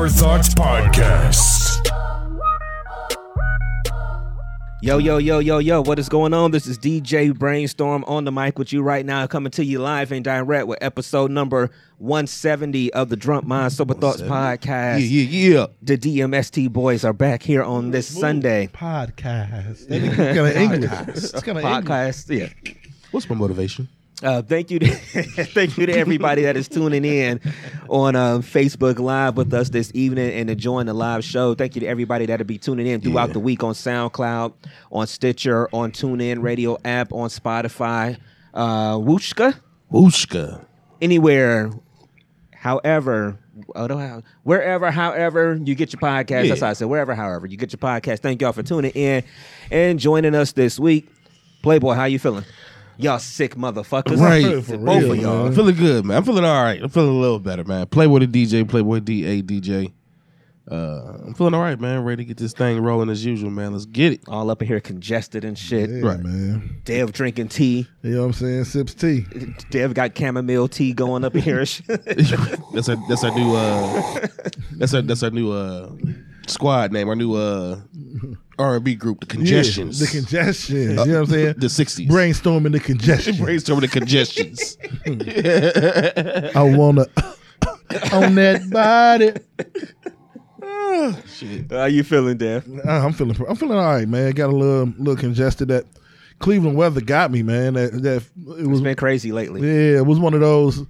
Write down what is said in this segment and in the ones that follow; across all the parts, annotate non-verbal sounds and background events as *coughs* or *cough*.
Drunk Mind, Sober Thoughts Podcast. Yo, yo, yo, yo, yo, what is going on? This is DJ Brainstorm on the mic with you right now, coming to you live and direct with episode number 170 of the Drunk Mind Sober Thoughts podcast. Yeah, yeah, yeah. The DMST boys are back here on this Sunday. podcast. That nigga kind of *laughs* English. It's kind of English. Podcast, yeah. What's my motivation? Uh, thank you, to, *laughs* thank you to everybody that is tuning in on um, Facebook Live with us this evening and enjoying the live show. Thank you to everybody that'll be tuning in throughout Yeah. the week on SoundCloud, on Stitcher, on TuneIn Radio app, on Spotify, uh, Wooshka, Wooshka. anywhere. However, know, wherever, however you get your podcast. That's Yeah. how I said. Wherever, however you get your podcast. Thank y'all for tuning in and joining us this week. Playboy, how you feeling? Y'all sick motherfuckers. Right. For Both real, of y'all. I'm feeling good, man. I'm feeling all right. I'm feeling a little better, man. Playboy the DJ, Playboy DA DJ. Uh, I'm feeling all right, man. Ready to get this thing rolling as usual, man. Let's get it. all up in here congested and shit. Yeah, Right. man. Dev drinking tea. You know what I'm saying? Sips tea. Dev got chamomile tea going up in here. and *laughs* shit. *laughs* that's our that's our new uh that's our that's our new uh squad name, our new uh R and B group, the Congestions. Yeah, the congestions. you know what I'm saying? the sixties. Brainstorming the *laughs* congestion. Brainstorming the congestions. *laughs* I wanna *coughs* on that body. *sighs* Shit. how you feeling, Dev? Uh, I'm feeling. I'm feeling all right, man. Got a little, little congested. That Cleveland weather got me, man. That that it It's was. been crazy lately. Yeah, it was one of those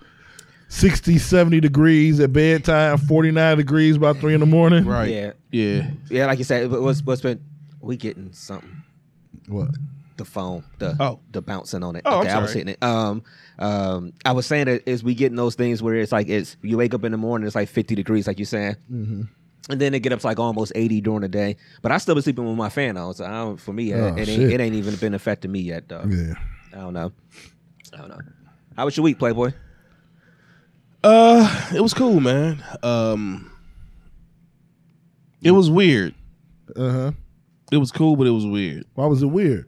60, 70 degrees at bedtime, 49 degrees by three in the morning. Right. Yeah, Yeah. yeah. Like you said, it was what's been we getting something. What? The phone, the Oh. the bouncing on it. Oh, I'm okay, I was hitting it. Um, um, I was saying that is we getting those things where it's like it's you wake up in the morning, it's like fifty degrees, like you're saying. Mm-hmm. And then it get up to like almost eighty during the day, but I still been sleeping with my fan on. So I don't, for me, Oh, it, it ain't it ain't even been affecting me yet, though. Yeah. I don't know. I don't know. How was your week, Playboy? Uh, it was cool, man. Um, it was weird. Uh huh. It was cool, but it was weird. Why was it weird?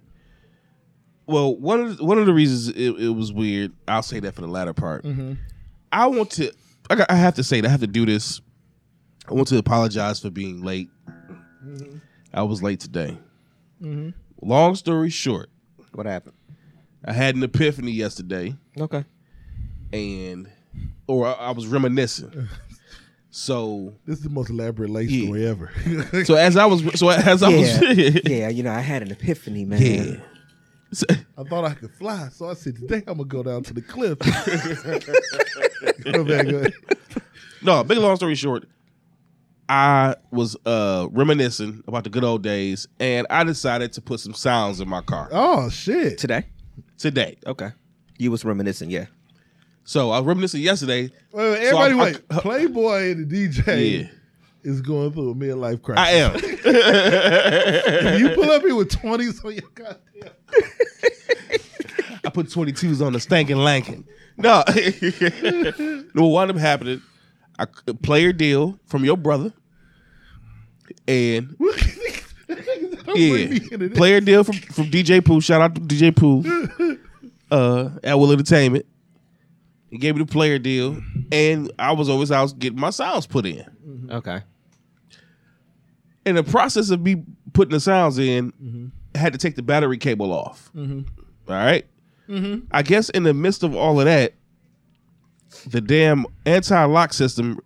Well, one of the, one of the reasons it, it was weird, I'll say that for the latter part. Mm-hmm. I want to, I, got, I have to say that I have to do this. I want to apologize for being late. Mm-hmm. I was late today. Mm-hmm. Long story short, What happened? I had an epiphany yesterday, Okay. and or I, I was reminiscing. *laughs* So, This is the most elaborate late Yeah. story ever. *laughs* so as I was, so as I Yeah. was, *laughs* yeah, you know, I had an epiphany, man. yeah. So- I thought I could fly, so I said, "Today I'm gonna go down to the cliff." *laughs* go back, go. No, big long story short, I was uh reminiscing about the good old days, and I decided to put some sounds in my car Oh shit! Today? today. Okay. You was reminiscing, yeah. So I was reminiscing yesterday. Wait, wait, So everybody, I- wait. I- Playboy and the DJ Yeah, is going through a midlife crisis. I am. If you pull up here with twenties on your goddamn. I put 22s on the stankin' lankin. No, *laughs* no. What ended up happening? I a player deal from your brother, and *laughs* yeah, player deal from from DJ Pooh. Shout out to DJ Pooh uh, at Will Entertainment. He gave me the player deal, and I was always out getting my sounds put in. Mm-hmm. Okay. In the process of me putting the sounds in, I had to take the battery cable off. Mm-hmm. All right? I guess in the midst of all of that, the damn anti lock system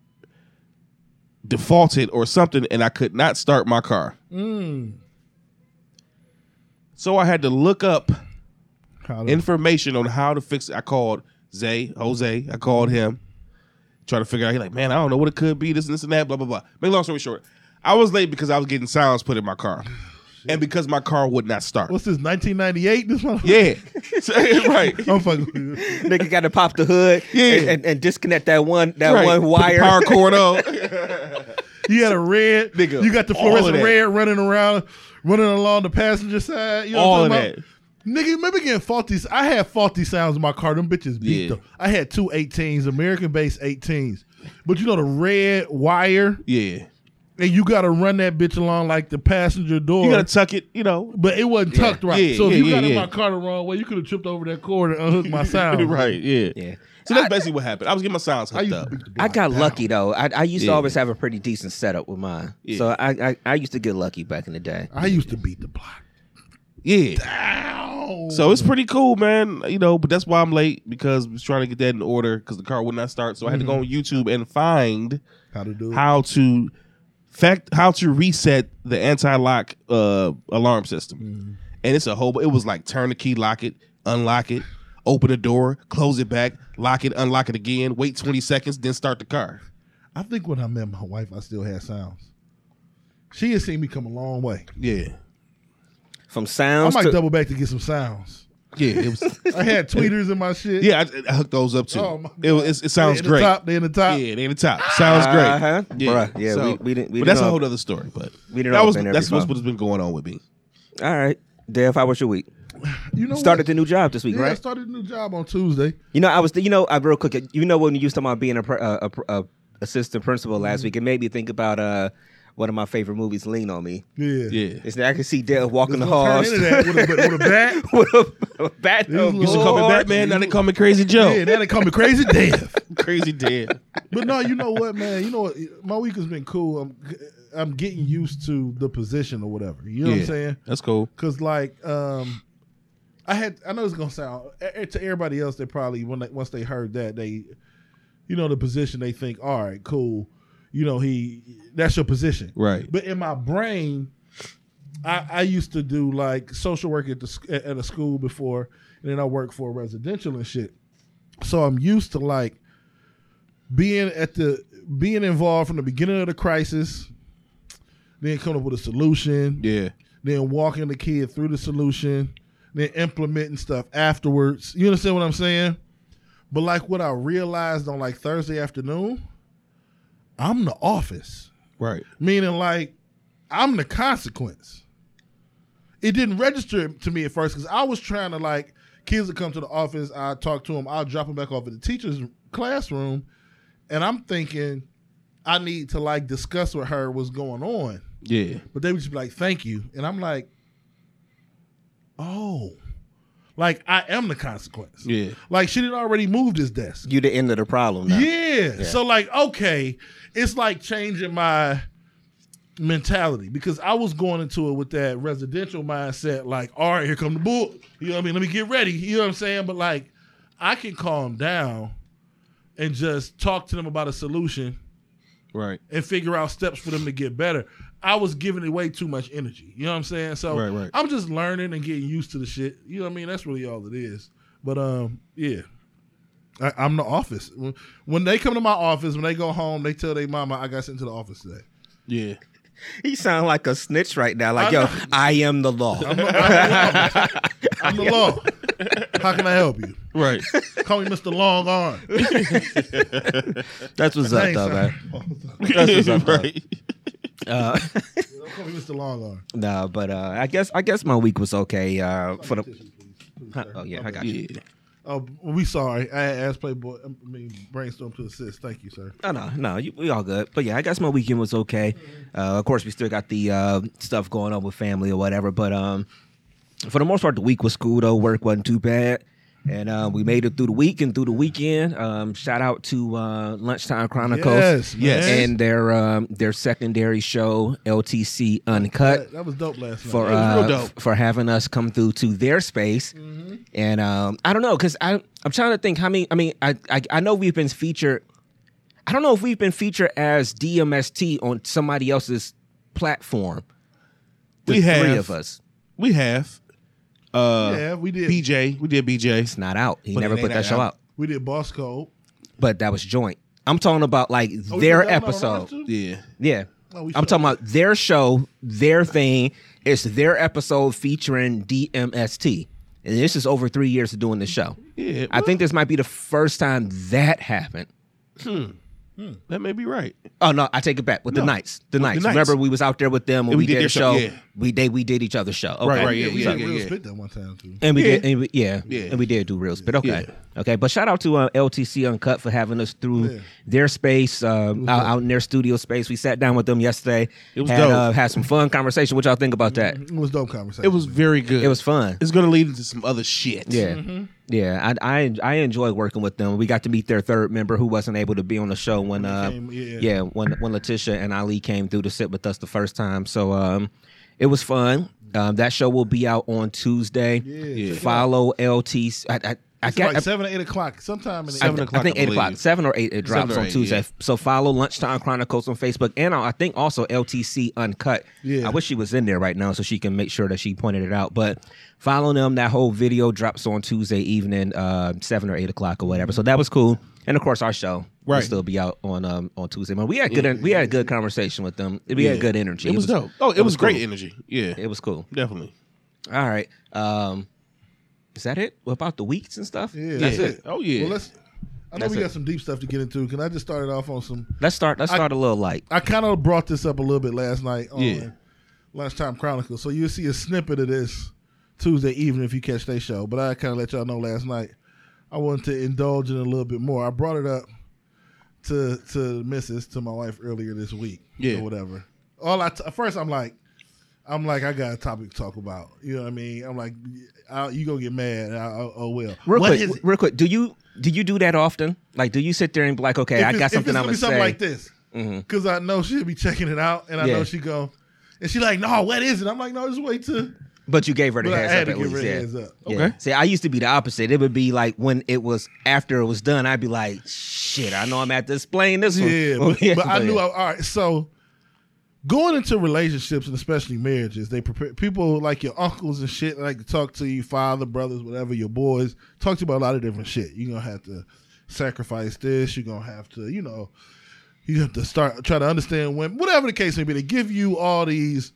defaulted or something, and I could not start my car. Mm. So I had to look up How to- information on how to fix it. I called Zay, Jose. I called him, trying to figure out. He's like, man, I don't know what it could be. This and this and that. Blah blah blah. Make long story short, I was late because I was getting sounds put in my car, *sighs* and because my car would not start. What's this? 1998. This one. Yeah, So, *laughs* *laughs* right. I'm fucking. *laughs* with you. Nigga got to pop the hood Yeah. and, and, and disconnect that one that right. one Put the wire. power cord on. You had a red. Nigga, you got the all of fluorescent that. red running around, running along the passenger side. You know All what of I'm that. talking about? Nigga, remember getting faulty? I had faulty sounds in my car. Them bitches beat Yeah. them. I had two 18s, American based 18s. But you know the red wire, Yeah, and you got to run that bitch along like the passenger door. You gotta tuck it, you know. but it wasn't tucked right. Yeah, so if you yeah, got in my car the wrong way, you could have tripped over that cord and unhooked my *laughs* sound. right, yeah. Yeah. So that's basically what happened. I was getting my sounds hooked used up. to beat the I got down. lucky though. I, I used to always have a pretty decent setup with mine. Yeah. So I, I I used to get lucky back in the day. I used to beat the block. Yeah. So it's pretty cool, man. You know, but that's why I'm late because I was trying to get that in order because the car would not start. So I had to go on YouTube and find how to do it. how to fact how to reset the anti-lock uh alarm system. And it's a whole it was like turn the key, lock it, unlock it, open the door, close it back, lock it, unlock it again, wait 20 seconds, then start the car. I think when I met my wife, I still had sounds. She has seen me come a long way. Yeah. From sounds. I might to double back to get some sounds. Yeah, it was I had tweeters in my shit. Yeah, I, I hooked those up too. Oh, my it, was- it, it sounds they in the great. top. They in the top. Yeah, they in the top. Sounds great. Uh-huh. Bruh, yeah, we- we didn't- we but didn't that's a whole other story. But we didn't that was been that's what's what's been going on with me. All right. Dev, how was your week? You know Started what? the new job this week, Yeah, I right? started a new job on Tuesday. You know, I was, you know, I real quick. You know, when you used to about being a, pr- a, a, a assistant principal last Mm-hmm. week, it made me think about uh one of my favorite movies, Lean on Me. Yeah. Yeah, It's that I can see Dev walking the Let's halls into *laughs* with a, with a bat. with a, a bat. These used to call me Batman. Now they call me Crazy Joe. Yeah, now they call me crazy *laughs* Dave. Crazy dead. But no, you know what, man? You know what? My week has been cool. I'm I'm getting used to the position or whatever. You know what I'm saying? That's cool. Cause like um, I had I know it's gonna sound to everybody else. They probably when they, once they heard that they, you know, the position they think, all right, cool. You know, he that's your position, Right. But in my brain, I, I used to do like social work at the at a school before, and then I worked for residential and shit. So I'm used to like being at the being involved from the beginning of the crisis, then coming up with a solution, Yeah. then walking the kid through the solution, then implementing stuff afterwards. You understand what I'm saying? But like what I realized on like Thursday afternoon, I'm the office. Right. Meaning like I'm the consequence. It didn't register to me at first because I was trying to like kids would come to the office, I talk to them, I'll drop them back off at the teacher's classroom, and I'm thinking I need to like discuss with her what's going on. Yeah. But they would just be like, thank you. And I'm like, oh. Like I am the consequence. Yeah. Like she had already moved his desk. You the end of the problem now. Yeah. So like, okay, it's like changing my mentality because I was going into it with that residential mindset, like, all right, here come the bull. You know what I mean? Let me get ready. You know what I'm saying? But like, I can calm down and just talk to them about a solution Right. and figure out steps for them to get better. I was giving away too much energy. You know what I'm saying? So Right, right. I'm just learning and getting used to the shit. You know what I mean? That's really all it is. But um, yeah. I, I'm the office. When, when they come to my office, when they go home, they tell their mama I got sent to the office today. Yeah. He sound like a snitch right now. Like, I yo. I am the law. I'm the, I'm the office. I'm the law. *laughs* How can I help you? Right. Call me Mr. Long Arm. That's what's up, though, man. That's what's up, though. right. Uh, Don't call me Mr. Long Arm. no, but uh, I guess I guess my week was okay. Uh, for the Huh, oh yeah, I got you. Oh, we sorry. I asked Playboy. I mean, brainstorm to assist. Thank you, sir. Oh no, no, you, we all good. But yeah, I guess my weekend was okay. Uh, of course, we still got the uh, stuff going on with family or whatever. But um, for the most part, the week was cool though. Work wasn't too bad, and uh, we made it through the week and through the weekend. Um, shout out to uh, Lunchtime Chronicles. Yes, Yes. And their um, their secondary show LTC Uncut that, that was dope last night. for That was real uh, dope. for having us come through to their space. And um, I don't know because I I'm trying to think how many. I mean, I, I I know we've been featured. I don't know if we've been featured as DMST on somebody else's platform. The We have. three of us. We have. Uh, yeah, we did. BJ. We did BJ. It's not out. He But never it put ain't that show out. out. We did Boss Code. But that was joint. I'm talking about like Oh, we their put that one on episode. ours. Yeah. Yeah. Oh, we I'm should- talking about their show, their thing. It's their episode featuring DMST. And this is over three years of doing the show. Yeah. I think this might be the first time that happened. That may be right. Oh no, I take it back with the No. Knights. The Knights. Knights. Remember, we was out there with them when we, we did did, their a show. show, yeah. We they we did each other's show. Okay. Right, right, Yeah, yeah, we yeah, did yeah, real yeah. spit that one time too. And we Yeah. did, and we, yeah, Yeah. and we did do real spit. Okay, Yeah. okay. But shout out to uh, LTC Uncut for having us through Yeah. their space, um, out, out in their studio space. We sat down with them yesterday. It was had, dope. Uh, had some fun conversation. What y'all think about that? It was dope conversation. It was very good. It was fun. It's gonna lead into some other shit. Yeah, yeah. I, I I enjoy working with them. We got to meet their third member who wasn't able to be on the show when uh came, yeah. yeah when when Letitia and Ali came through to sit with us the first time. So um it was fun. Um, that show will be out on Tuesday. Yeah, Follow LT. I I, I got like seven or eight o'clock sometime in the Seven I, o'clock, I think I eight o'clock, seven or eight. It drops or on Tuesday. yeah. So follow Lunchtime Chronicles on Facebook, and I think also LTC Uncut. Yeah. I wish she was in there right now so she can make sure that she pointed it out. But follow them. That whole video drops on Tuesday evening, uh, seven or eight o'clock or whatever. So that was cool. And of course, our show will still be out on um, on Tuesday. Man, we had good we had a good conversation with them. We Yeah. had good energy. It, was, dope. Oh, it, was, great cool. energy. Yeah, It was cool. definitely. All right. Um, is that it? What about the weeks and stuff? Yeah, That's that's it. Oh, yeah. Well, let's. I know That's we it. got some deep stuff to get into. Can I just start it off on some? Let's start. Let's I- start a little light. I kind of brought this up a little bit last night on Yeah. Lunchtime Chronicles. So you'll see a snippet of this Tuesday evening if you catch their show. But I kind of let y'all know last night. I wanted to indulge in a little bit more. I brought it up to to missus, to my wife earlier this week. Yeah. Or whatever. All I t- at first I'm like, I'm like, I got a topic to talk about. You know what I mean? I'm like, I, you gonna get mad? I, I, oh well. Real What quick, is real quick. Do you do you do that often? Like, do you sit there and be like, okay, If I got something I'm gonna be something like this, mm-hmm. because I know she'll be checking it out, and I know she go, and she like, no, what is it? I'm like, no, just wait till. But you gave her the But I heads had up to at give her least. the Yeah. heads up. Yeah. Okay. See, I used to be the opposite. It would be like when it was after it was done, I'd be like, shit, I know I'm at to explain this one. Yeah, *laughs* oh, but, but I yeah. knew. I, all right, so going into relationships and especially marriages, they prepare people like your uncles and shit like to talk to you, father, brothers, whatever, your boys, talk to you about a lot of different shit. You're gonna have to sacrifice this. You're gonna have to, you know, you have to start try to understand when, whatever the case may be. They give you all these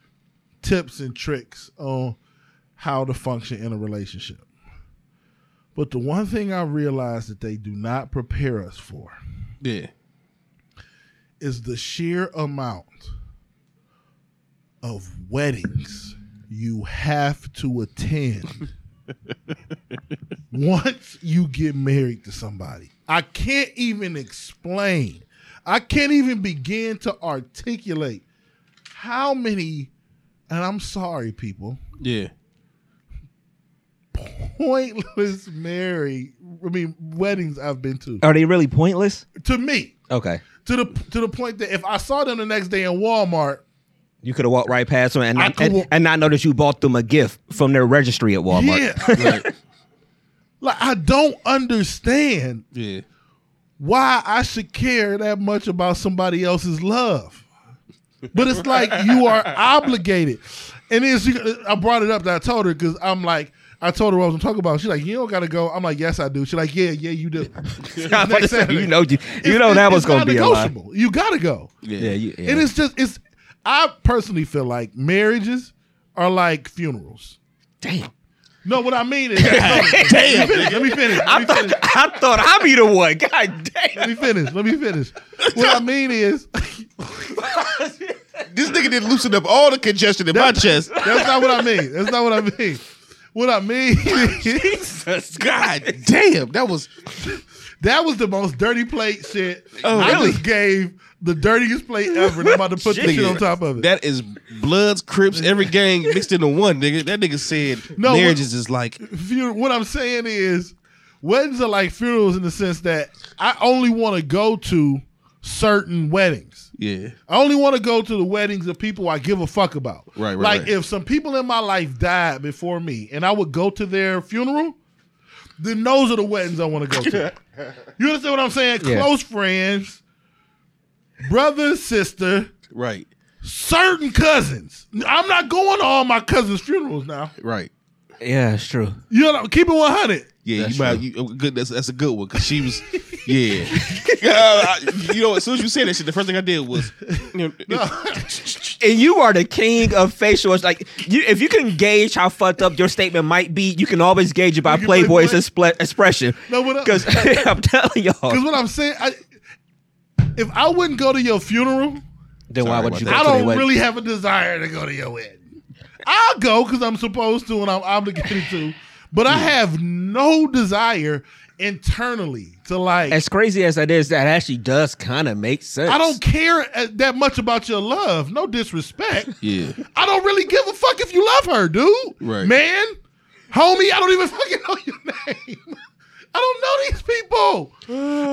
tips and tricks on how to function in a relationship. But the one thing I realized that they do not prepare us for Yeah, is the sheer amount of weddings you have to attend *laughs* once you get married to somebody. I can't even explain. I can't even begin to articulate how many, and I'm sorry, people, yeah, pointless married, I mean, weddings I've been to. Are they really pointless? To me, Okay. to the to the point that if I saw them the next day in Walmart, You could have walked right past them and I not, and, walk- and not know that you bought them a gift from their registry at Walmart. Yeah. *laughs* like I don't understand yeah. why I should care that much about somebody else's love. But it's like you are *laughs* obligated. And then she, I brought it up that I told her because I'm like, I told her what I was talking about. She's like, you don't gotta go. I'm like, yes, I do. She's like, yeah, yeah, you do. *laughs* I was about to Next say, you know, you, you know that was going to be a lie. You gotta go. Yeah, you, yeah. And it's just it's. I personally feel like marriages are like funerals. Damn. No, what I mean is, damn. Let me finish. Let I me thought finish. I thought I'd be the one. God damn. Let me finish. Let me finish. What I mean is, This nigga did loosen up all the congestion in my chest. that's not what I mean. That's not what I mean. What I mean *laughs* is, God damn, that was that was the most dirty plate shit. Oh, I really? just gave the dirtiest plate ever. and I'm about to put this shit on top of it. That is Bloods, Crips, every gang mixed into one, nigga. That nigga said No, marriages is like Fu- what I'm saying is, weddings are like funerals in the sense that I only want to go to certain weddings. yeah, I only want to go to the weddings of people I give a fuck about. Right, right, Like right. if some people in my life died before me, and I would go to their funeral, then those are the weddings I want to go to. *laughs* you understand what I'm saying? Yeah. Close friends, brother, sister, right, certain cousins. I'm not going to all my cousins' funerals now. right. Yeah, it's true. You know, keep it 100. Yeah, That's you might. You, good. That's, that's a good one because she was. *laughs* Yeah, Uh, *laughs* you know. As soon as you said that shit, the first thing I did was. You know, *laughs* And you are the king of facial. It's like you, if you can gauge how fucked up your statement might be, you can always gauge it by can Playboy's Playboy- expre- expression. No, what I- Because I'm telling y'all, Because what I'm saying, I, if I wouldn't go to your funeral, Then why would you go I don't wedding? really have a desire to go to your wedding. I'll go because I'm supposed to and I'm obligated to, but I have no desire internally to like. As crazy as that is, that actually does kind of make sense. I don't care uh, that much about your love. No disrespect. *laughs* Yeah. I don't really give a fuck if you love her, dude. Right. Man, homie, I don't even fucking know your *laughs* name. I don't know these people.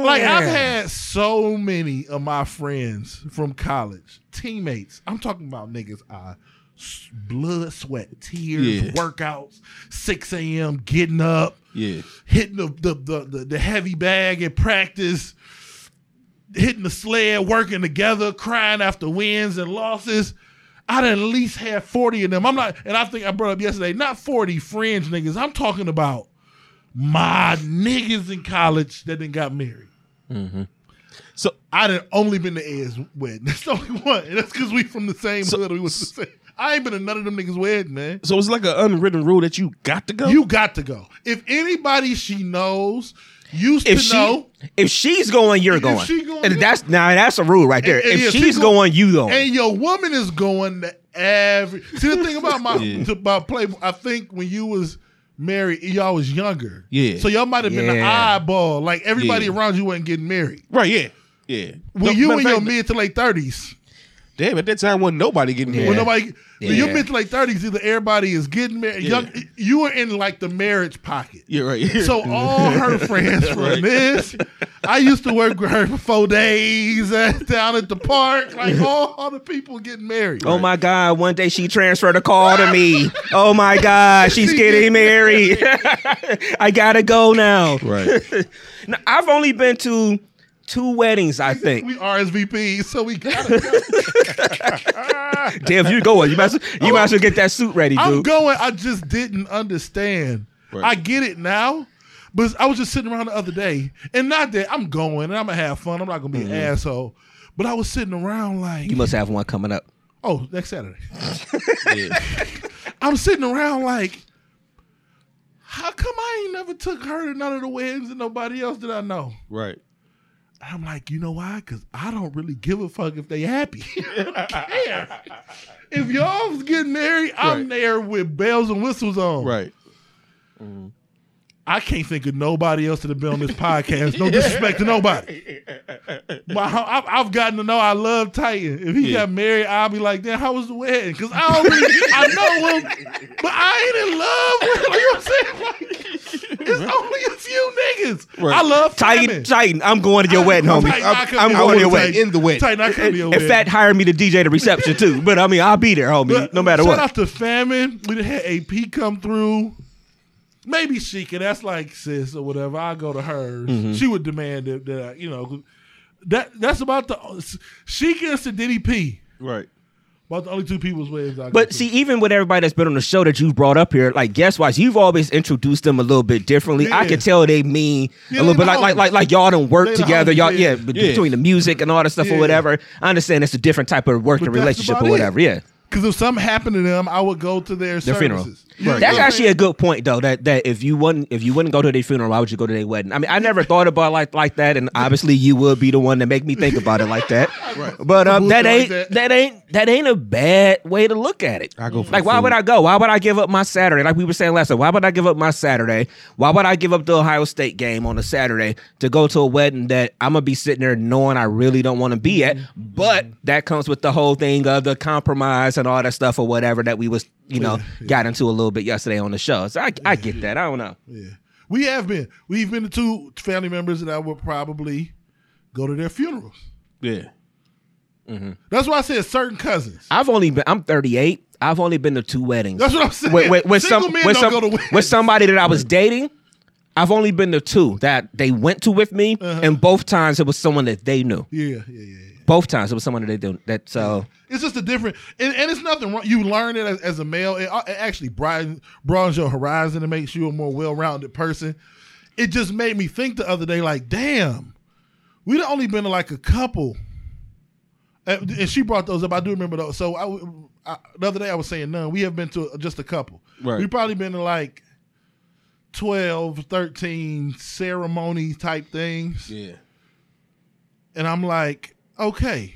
like I've had so many of my friends from college, teammates. I'm talking about niggas. I s- blood, sweat, tears, Yeah. workouts, 6 a.m. getting up, Yeah. hitting the the, the the the heavy bag in practice, hitting the sled, working together, crying after wins and losses. I'd at least have 40 of them. I'm not, and I think I brought up yesterday, not 40 fringe niggas. I'm talking about my niggas in college that then got married. Mm-hmm. So I done only been to Ed's wedding. *laughs* That's the only one. And that's because we from the same So- hood. We was the same. I ain't been to none of them niggas' wedding, man. so it's like an unwritten rule that you got to go. You got to go. If anybody she knows used If to she know, if she's going, you're going. she going, and that's now that's a rule right there. And- and if yeah, she's go- going, you going. and your woman is going to every. See the thing about my *laughs* Yeah. about Playboy. I think when you was married, y'all was younger. Yeah. So y'all might have been the Yeah. eyeball. Like everybody Yeah. around you wasn't getting married. right, yeah. Yeah. When No, you in of your mid to late thirties, Damn, at that time wasn't nobody getting Yeah. married. when nobody. When you Yeah. mid to late thirties, either everybody is getting married. Yeah. Young, you were in like the marriage pocket. Yeah, right. *laughs* So all her friends from Right. this. I used to work with her for four days at, down at the park. Like all, all the people getting married. Oh my God! One day she transferred a call to me. Oh my God! She's getting married. *laughs* I gotta go now. right. *laughs* Now, I've only been to two weddings. I think. We RSVP, so we gotta go. Damn, if you going, you might as- you might as well get that suit ready, dude. I'm dude. going. I just didn't understand. Right. I get it now, but I was just sitting around the other day, and not that I'm going and I'm gonna have fun. I'm not gonna be an asshole, but I was sitting around like, Mm-hmm. You must have one coming up. oh, next Saturday. *laughs* Yeah. *laughs* I'm sitting around like, how come I ain't never took her to none of the weddings and nobody else that I know? Right. I'm like, you know why? Because I don't really give a fuck if they happy. *laughs* I don't care. If y'all was getting married, I'm Right. there with bells and whistles on. Right. Mm-hmm. I can't think of nobody else that have been on this podcast. No disrespect to nobody. *laughs* But I- I've, I've gotten to know I love Titan. If he Yeah. got married, I'll be like, damn, how was the wedding? Because I don't really, I know him, but I ain't in love with him. Like, *laughs* you know what I'm saying? Like, it's only a few niggas. Right. I love Titan, Titan. Titan, I'm going to your wedding, homie. Titan, I could I'm going to your wedding. In the wedding. Titan, I could be a In fact, hire me to DJ the reception too. *laughs* But I mean, I'll be there, homie, But no matter shout what. out to Famine. We had AP come through. Maybe Sheikah. That's like sis or whatever. I go to hers. Mm-hmm. She would demand that, that you know. That that's about the Sheikah and Sadiddy P. Right. About the only two people's ways I go But to. see, even with everybody that's been on the show that you've brought up here, like guest wise, you've always introduced them a little bit differently. I Yeah. can tell they mean Yeah, a little bit like like like like y'all don't work together. Y'all yeah. yeah, between the music and all that stuff Yeah. or whatever. I understand it's a different type of working relationship about or it. whatever. Yeah. Because if something happened to them, I would go to their, Their funeral. services. You know That's what I'm actually a good point though. That that if you wouldn't if you wouldn't go to their funeral, why would you go to their wedding? I mean, I never thought about like like that, and obviously you would be the one to make me think about it like that. *laughs* But um, that ain't that. that. ain't that ain't a bad way to look at it. I go for like why food. would I go? Why would I give up my Saturday? Like we were saying last time, why would I give up my Saturday? Why would I give up the Ohio State game on a Saturday to go to a wedding that I'm gonna be sitting there knowing I really don't want to be at? But that comes with the whole thing of the compromise and all that stuff or whatever that we was you know got into a little bit yesterday on the show. So I I get that. I don't know. Yeah. We have been. We've been to two family members that I would probably go to their funerals. Yeah. That's why I said certain cousins. I've only been. I'm 38. I've only been to two weddings. That's what I'm saying. With, with, with Single some men with don't some go to weddings. with somebody that I was dating. I've only been to two that they went to with me, Uh-huh. and both times it was someone that they knew. Yeah, yeah, yeah. Both times it was someone that they do. That so It's just a different, and, and it's nothing wrong. You learn it as, as a male. It, uh, it actually broadens, broadens your horizon and makes you a more well-rounded person. It just made me think the other day, like, damn, we'd only been to like a couple. And, and she brought those up. I do remember those. So I, I, the other day I was saying none. We have been to just a couple. Right. We've probably been to like 12, 13 ceremony type things. Yeah. And I'm like, okay,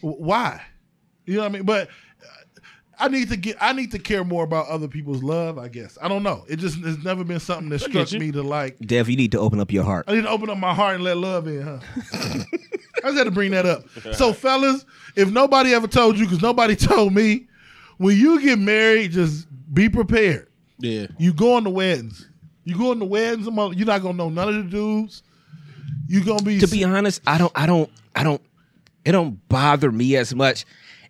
why? You know what I mean? But uh, I need to get. I need to care more about other people's love. I guess I don't know. It just it's never been something that struck me to like. Dev, you need to open up your heart. I need to open up my heart and let love in, huh? *laughs* I just had to bring that up. So, fellas, if nobody ever told you, because nobody *laughs* told me, when you get married, just be prepared. Yeah. You go on the weddings. You go on the weddings. You're not gonna know none of the dudes. You're gonna be to be honest, I don't, I don't, I don't, it don't bother me as much.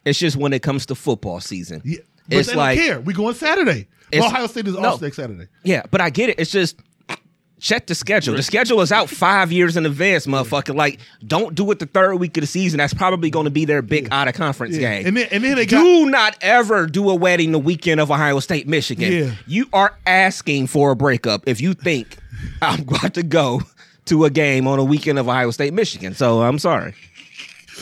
It's just when it comes to football season. Yeah, but it's they like, don't care. We going Saturday. Ohio State is no. off next Saturday. yeah, but I get it. It's just check the schedule. The schedule is out five years in advance, motherfucker. Like, don't do it the third week of the season. That's probably going to be their big out of conference Yeah. game. And then and then they got do not ever do a wedding the weekend of Ohio State, Michigan. Yeah. You are asking for a breakup if you think *laughs* I'm about to go to a game on a weekend of Ohio State, Michigan. So I'm sorry.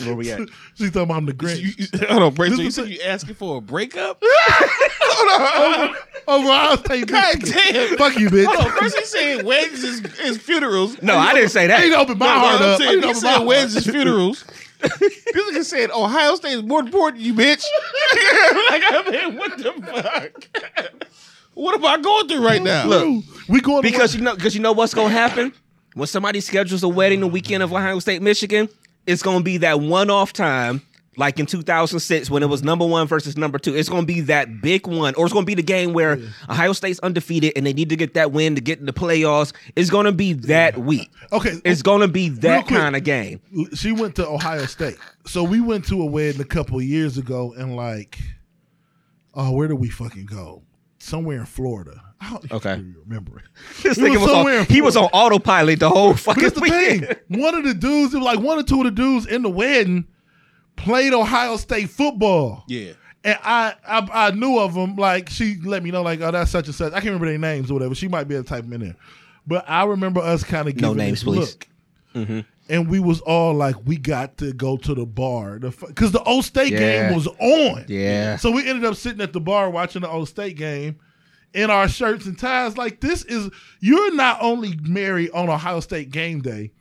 Where we at? *laughs* she's talking about I'm the Grinch. You, you, *laughs* hold on, Brayson. This You said a- you asking for a breakup? over, over Ohio State. God Michigan. damn. Fuck you, bitch. Hold on, first he's saying weddings is, is funerals. No, I didn't say I need to that. open my No, no, heart I'm up. I saying, need to he said weddings is funerals. *laughs* this nigga said Ohio State is more important to you, bitch. like, I mean, what the fuck? what am I going through right now? Look, we going to Because you know, because you know what's gonna happen when somebody schedules a wedding the weekend of Ohio State, Michigan. It's gonna be that one-off time, like in 2006 when it was number one versus number two. It's gonna be that big one, or it's gonna be the game where Ohio State's undefeated and they need to get that win to get in the playoffs. It's gonna be that week. Okay, It's gonna be that quick. kind of game. she went to Ohio State. So we went to a wedding a couple years ago and like, oh, where did we fucking go? Somewhere in Florida. I don't Okay. even remember it. *laughs* This was nigga was on, he was on autopilot the whole fucking that's the weekend. thing. *laughs* One of the dudes, it was like one or two of the dudes in the wedding played Ohio State football. Yeah. And I, I I knew of them. Like she let me know, like, oh, that's such and such. I can't remember their names or whatever. She might be able to type them in there. But I remember us kind of No giving names, this please. look. And we was all like, we got to go to the bar because the Ohio State Yeah. game was on. Yeah. So we ended up sitting at the bar watching the Ohio State game in our shirts and ties. Like this is you're not only married on Ohio State game day.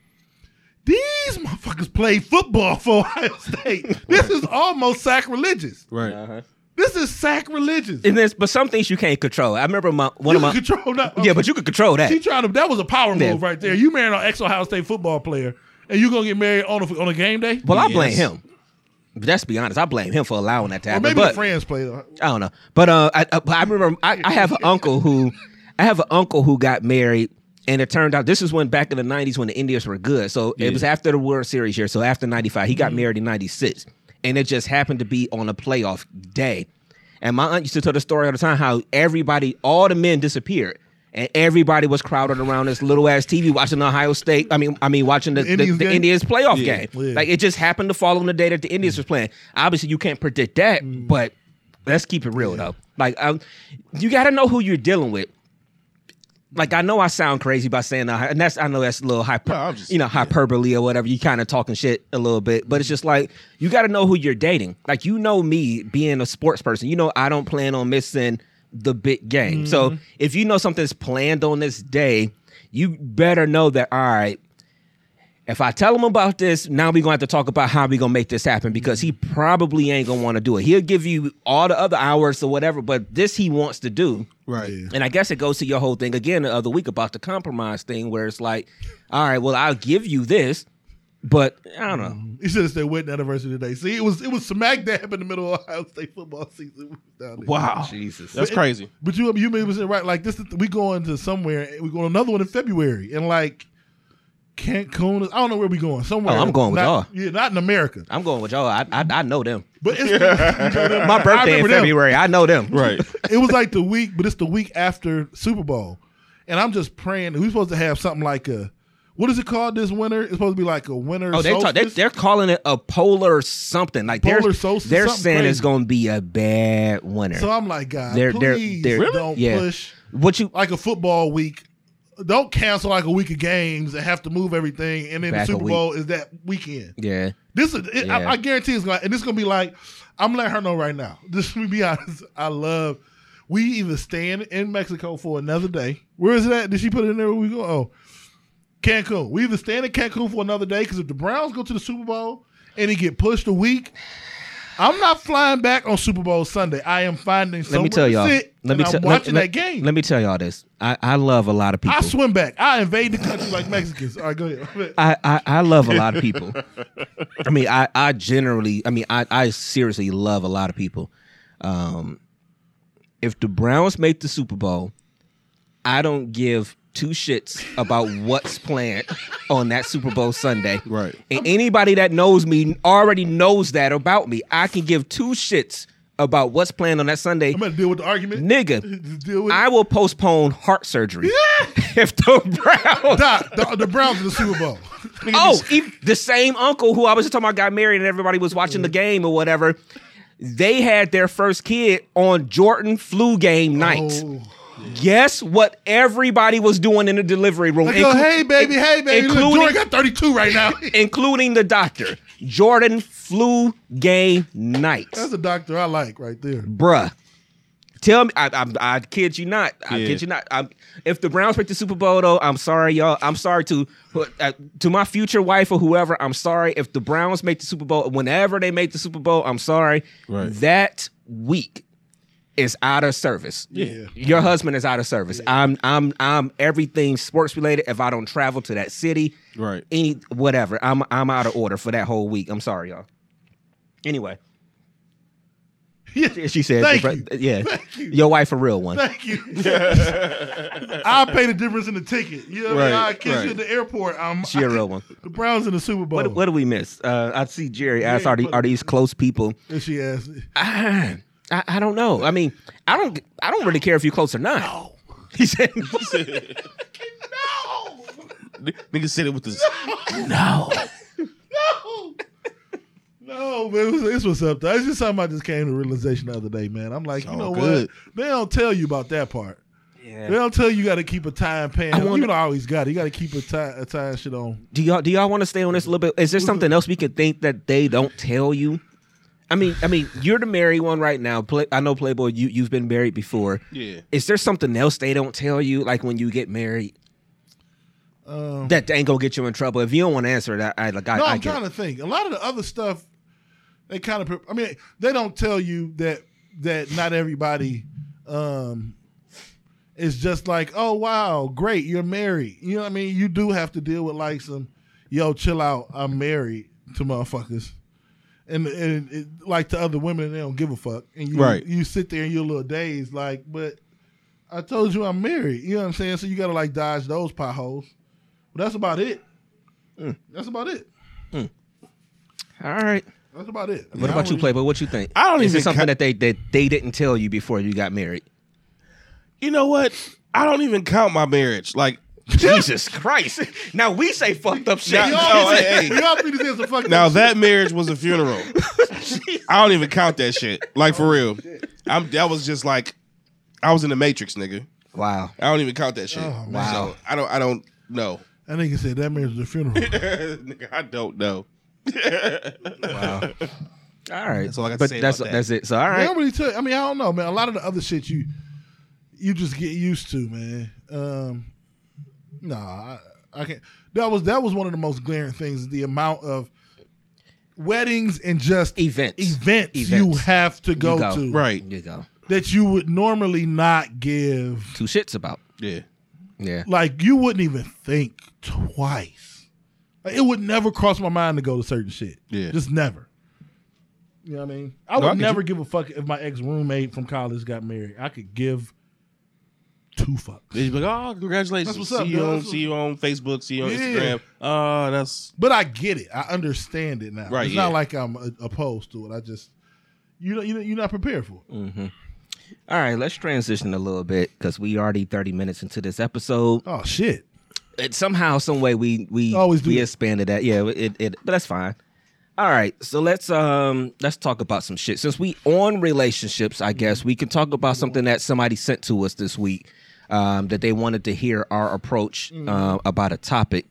These motherfuckers play football for Ohio State. *laughs* This is almost sacrilegious. Right. Uh-huh. This is sacrilegious. And there's, but some things you can't control. I remember my one you of my control that. yeah, but you could control that. She trying to. That was a power Yeah. move right there. You married an ex Ohio State football player, and you're gonna get married on a on a game day? Well, I blame him. But let's be honest, I blame him for allowing that to or happen. maybe but the friends play. though. I don't know. But uh, I, I, I remember I, I have an uncle who I have an uncle who got married, and it turned out this is when back in the '90s when the Indians were good. So it was after the World Series year. So after '95, he got married in '96, and it just happened to be on a playoff day. And my aunt used to tell the story all the time how everybody, all the men disappeared. And everybody was crowded around this little ass TV watching the Ohio State. I mean, I mean, watching the, the, Indians the game? Indians playoff Yeah. game. Yeah. Like it just happened to fall on the day that the Indians was playing. Obviously, you can't predict that, Mm. but let's keep it real though. Like, um, you got to know who you're dealing with. Like, I know I sound crazy by saying that, and that's I know that's a little hyper, No, just- you know, hyperbole or whatever. You kind of talking shit a little bit, but it's just like you got to know who you're dating. Like, you know me being a sports person, you know I don't plan on missing the big game. So mm-hmm. if you know something's planned on this day, you better know that. All right, if I tell him about this, now we're gonna have to talk about how we're gonna make this happen because he probably ain't gonna want to do it. He'll give you all the other hours or whatever, but this he wants to do. Right. And I guess it goes to your whole thing again the other week about the compromise thing, where it's like, all right, well, I'll give you this, but I don't know. He should have stayed wedding anniversary today. See, it was it was smack dab in the middle of Ohio State football season. Down there. Wow. Jesus. That's But it- crazy. But you you may be saying right like this. is- We going to somewhere. We going another one in February, and like Cancun. is- I don't know where we going. Somewhere. Oh, I'm going with not, y'all. Yeah, not in America. I'm going with y'all. I, I, I know them. But it's *laughs* you My birthday in remember them. February. I know them. Right. *laughs* It was like the week, but it's the week after Super Bowl, and I'm just praying. We're supposed to have something like a. What is it called this winter? It's supposed to be like a winter. Oh, they talk, they, solstice? they're calling it a polar something. Like Polar they're, solstice, they're something saying it's going to be a bad winter. So I'm like, God, They're- they're- please they're- don't yeah. push what you like a football week. Don't cancel like a week of games and have to move everything, and then Back the Super. Bowl is that weekend. yeah. This is, it, Yeah. I, I guarantee it's going, to and it's going to be like, I'm letting her know right now. *laughs* Just to be honest, I love. We either stand in Mexico for another day. Where is that? Did she put it in there? Where we go? Oh, Cancun. We either stand in Cancun for another day because if the Browns go to the Super Bowl and it get pushed a week, I'm not flying back on Super Bowl Sunday. I am finding Let somewhere me tell to y'all. sit, Let me and tell. I'm let- watching let- that game. Let me tell y'all this. I, I love a lot of people. I swim back. I invade the country like Mexicans. All right, go ahead. *laughs* I, I, I love a lot of people. I mean, I, I generally, I mean, I, I seriously love a lot of people. Um, if the Browns make the Super Bowl, I don't give two shits about what's planned on that Super Bowl Sunday. Right. And anybody that knows me already knows that about me. I can give two shits about what's planned on that Sunday. I'm gonna deal with the argument. Nigga, *laughs* deal with I will postpone heart surgery *laughs* if the Browns Doc, the, the Browns in the Super Bowl. *laughs* Oh, e- the same uncle who I was just talking about got married and everybody was watching the game or whatever. They had their first kid on Jordan flu game night. Oh. Guess what everybody was doing in the delivery room? They go, inclu- hey baby, hey baby. Look, including, Jordan got 32 right now. *laughs* including the doctor. Jordan flu game night. That's a doctor I like right there. Bruh. Tell me, I, I, I kid you not. I Yeah. kid you not. I'm, if the Browns pick the Super Bowl, though, I'm sorry, y'all. I'm sorry to uh, to my future wife or whoever. I'm sorry if the Browns make the Super Bowl. Whenever they make the Super Bowl, I'm sorry. Right. That week is out of service. Yeah. Your husband is out of service. I'm I'm I'm everything sports related. If I don't travel to that city, Right. any whatever, I'm I'm out of order for that whole week. I'm sorry, y'all. Anyway, Yeah, she said, Thank you. "Yeah, Thank you. your wife a real one." Thank you. *laughs* I'll pay the difference in the ticket. You know what I mean? Right, I kiss right. you at the airport. I'm, She a real one. *laughs* The Browns in the Super Bowl. What, what do we miss? Uh, I see Jerry ask, Yeah, "Are, the, are these close people?" And she asked, I, I, I don't know. I mean, I don't. I don't really care if you're close or not. "No, *laughs* *laughs* He said, no, *laughs* Nigga said it with this. "No." no, no, man. It was, this was up there. It's just something I just came to realization the other day, man. I'm like, you know good. what? They don't tell you about that part. Yeah. They don't tell you you got to keep a time pan. I You wonder- don't always got it. You got to keep a time, a time shit on. Do y'all do y'all want to stay on this a little bit? Is there something else we could think that they don't tell you? I mean, I mean, you're the married one right now. Play, I know Playboy. You you've been married before. Yeah. Is there something else they don't tell you, like when you get married, Um, that ain't gonna get you in trouble? If you don't want to answer that, I like I, no, I I'm get trying to think. A lot of the other stuff, they kind of. I mean, they don't tell you that that not everybody um, is just like, oh wow, great, you're married. You know what I mean? You do have to deal with like some, yo, chill out, I'm married to motherfuckers. And, and it, like to other women, they don't give a fuck. And you Right. you sit there and you're a little dazed, like, but I told you I'm married. You know what I'm saying? So you gotta like dodge those potholes. But that's about it. Mm. That's about it. All right. That's about it. I mean, What about you, really- Playboy? What you think? I don't Is it something ca- that they that they didn't tell you before you got married? You know what? I don't even count my marriage. Like, *laughs* Jesus Christ! Now we say fucked up shit. Now- We Oh, all, hey, hey. we all think this is a fucking now that marriage was a funeral. *laughs* I don't even count that shit. Like for real. I'm that was just like I was in the Matrix, nigga. Wow. I don't even count that shit. Oh, man. So I don't I don't know. That nigga said that marriage was a funeral. *laughs* nigga, I don't know. Wow. All right. That's all I got to but say that's about that. that's it. So all They right. don't really tell. I mean, I don't know, man. A lot of the other shit you you just get used to, man. Um, nah, I, I can't. That was that was one of the most glaring things: the amount of weddings and just Events. events, you have to go, You go. to Right. You go. that you would normally not give. Two shits about. Yeah. Yeah. Like you wouldn't even think twice. Like, it would never cross my mind to go to certain shit. Yeah. just never. You know what I mean? I No, would I never you. give a fuck if my ex roommate from college got married. I could give two fucks. They just be like, oh, congratulations. That's what's see up, you dog. on That's see you on Facebook, see you on Yeah. Instagram. Oh, that's But I get it. I understand it now. Right, It's yeah. not like I'm uh, opposed to it. I just you know you know, you're not prepared for it. All right. Let's transition a little bit because we already thirty minutes into this episode. Oh shit. It, somehow, some way, we we Always do we that. expanded that. Yeah. It, it but that's fine. All right. So let's um let's talk about some shit. Since we on relationships, I guess we can talk about something that somebody sent to us this week. Um, that they wanted to hear our approach uh, about a topic.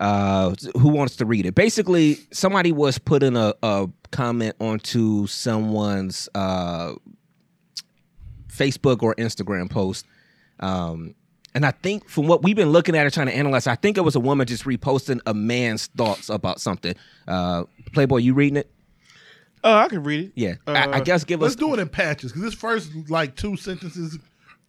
uh, who wants to read it? Basically, somebody was putting a, a comment onto someone's uh, Facebook or Instagram post, um, and I think from what we've been looking at it, trying to analyze, I think it was a woman just reposting a man's thoughts about something. Uh, Playboy, you reading it? Uh, I can read it. Yeah, Uh, I, I guess give us Let's us. do it in patches because this first like two sentences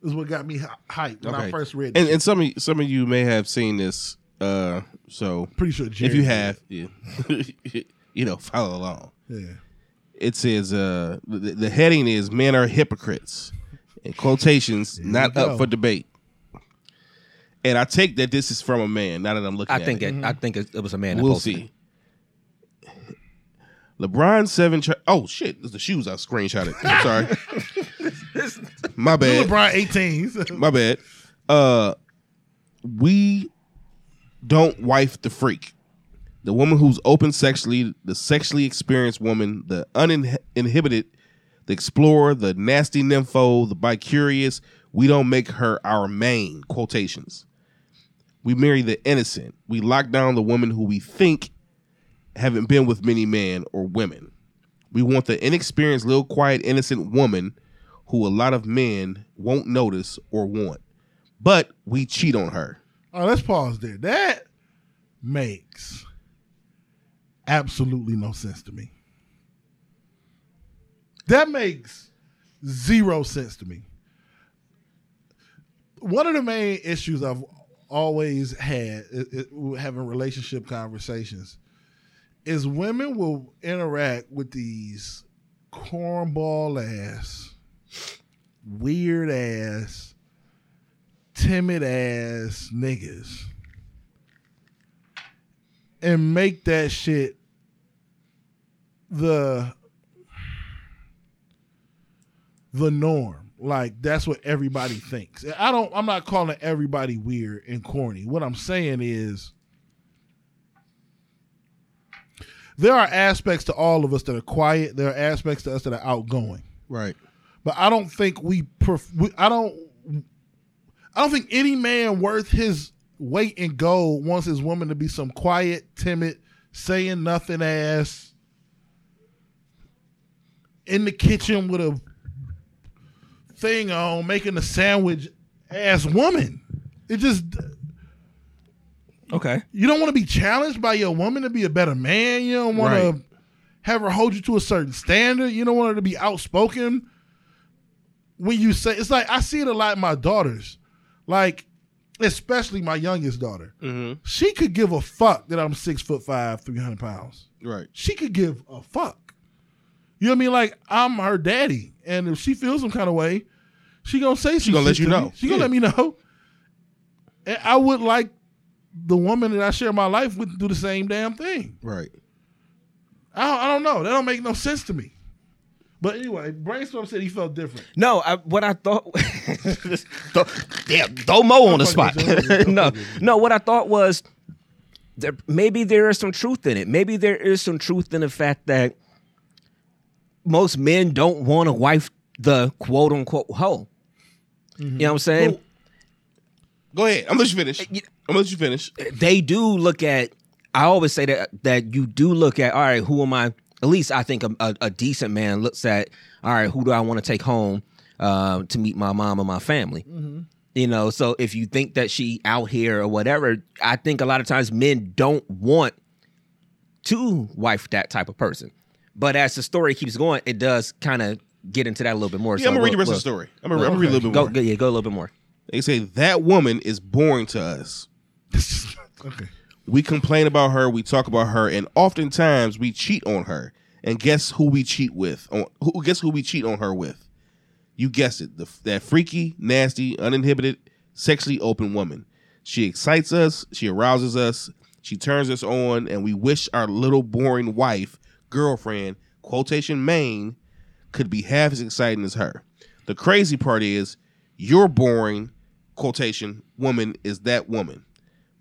is what got me hyped when I first read. And, it. and some of you, some of you may have seen this. Uh, so Pretty sure if you have, yeah, *laughs* you know, follow along. yeah. It says uh, the, the heading is "Men are hypocrites." In quotations, not you up for debate. And I take that this is from a man. Now that I'm looking, I at think it. it. I think it, it was a man. that we'll posted it. see. LeBron seven. Tra- oh shit! It's the shoes I screenshotted. I'm sorry. *laughs* *laughs* My bad. LeBron 18. *laughs* My bad. Uh, we don't wife the freak, the woman who's open sexually, the sexually experienced woman, the uninhibited, the explorer, the nasty nympho, the bicurious. We don't make her our main quotations. We marry the innocent. We lock down the woman who we think haven't been with many men or women. We want the inexperienced, little quiet, innocent woman who a lot of men won't notice or want. But we cheat on her. Oh, let's pause there. That makes absolutely no sense to me. That makes zero sense to me. One of the main issues I've always had i- i- having relationship conversations is women will interact with these cornball ass, weird ass, timid ass niggas and make that shit the the norm. Like that's what everybody thinks. I don't I'm not calling everybody weird and corny. What I'm saying is there are aspects to all of us that are quiet. There are aspects to us that are outgoing Right. But I don't think we, pref- we I don't I don't think any man worth his weight in gold wants his woman to be some quiet, timid, saying nothing ass in the kitchen with a thing on making a sandwich ass woman. It just Okay. you don't want to be challenged by your woman to be a better man. You don't want Right. to have her hold you to a certain standard. You don't want her to be outspoken. When you say it's like I see it a lot in my daughters, like especially my youngest daughter. Mm-hmm. She could give a fuck that I'm six foot five, three hundred pounds. Right. She could give a fuck. You know what I mean? Like I'm her daddy, and if she feels some kind of way, she gonna say some gonna let you to me. know. She gonna let me know. And I would like the woman that I share my life with to do the same damn thing. Right. I don't, I don't know. That don't make no sense to me. But anyway, Brainstorm said he felt different. No, I, what I thought. *laughs* Th- Damn, throw Mo on the spot. no, no. What I thought was there, maybe there is some truth in it. Maybe there is some truth in the fact that most men don't want to wife the quote unquote hoe. You know what I'm saying? Go ahead. I'm gonna let you finish. Uh, I'm gonna let you finish. they do look at i always say that that you do look at all right who am i at least i think a, a, a decent man looks at all right who do i want to take home uh, to meet my mom and my family you know so if you think that she out here or whatever i think a lot of times men don't want to wife that type of person but as the story keeps going it does kind of get into that a little bit more Yeah, so I'm gonna read the rest of the story. I'm gonna, I'm read a little bit go, more. go yeah go a little bit more They say that woman is boring to us. *laughs* okay. We complain about her, we talk about her, and oftentimes we cheat on her. And guess who we cheat with? On who guess who we cheat on her with? You guessed it. The, that freaky, nasty, uninhibited, sexually open woman. She excites us, she arouses us, she turns us on, and we wish our little boring wife, girlfriend, quotation main, could be half as exciting as her. The crazy part is your boring quotation woman is that woman.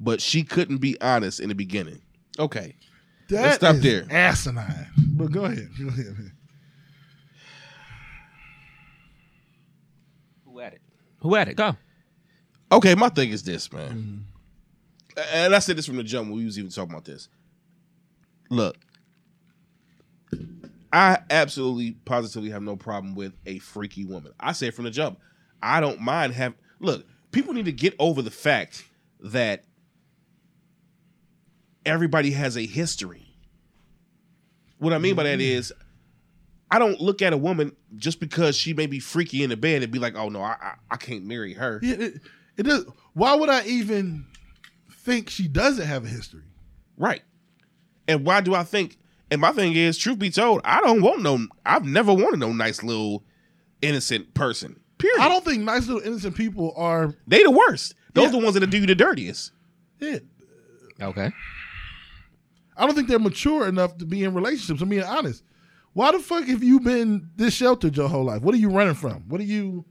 But she couldn't be honest in the beginning. Okay. That Let's stop is there. Asinine. But go ahead. Go ahead. man. who at it who at it go Okay, my thing is this, man. And I said this from the jump when we was even talking about this. Look, I absolutely positively have no problem with a freaky woman. I said from the jump, I don't mind having look, people need to get over the fact that everybody has a history. What I mean by that mm-hmm. is, I don't look at a woman just because she may be freaky in the bed and be like, "Oh no, I I, I can't marry her." Yeah, it, it does. Why would I even think she doesn't have a history? Right. And why do I think? And my thing is, truth be told, I don't want no. I've never wanted no nice little innocent person. Period. I don't think nice little innocent people are. They the worst. Those Yeah. the ones that do you the dirtiest. Yeah, Okay. I don't think they're mature enough to be in relationships. I'm being honest. Why the fuck have you been this sheltered your whole life? What are you running from? What are you?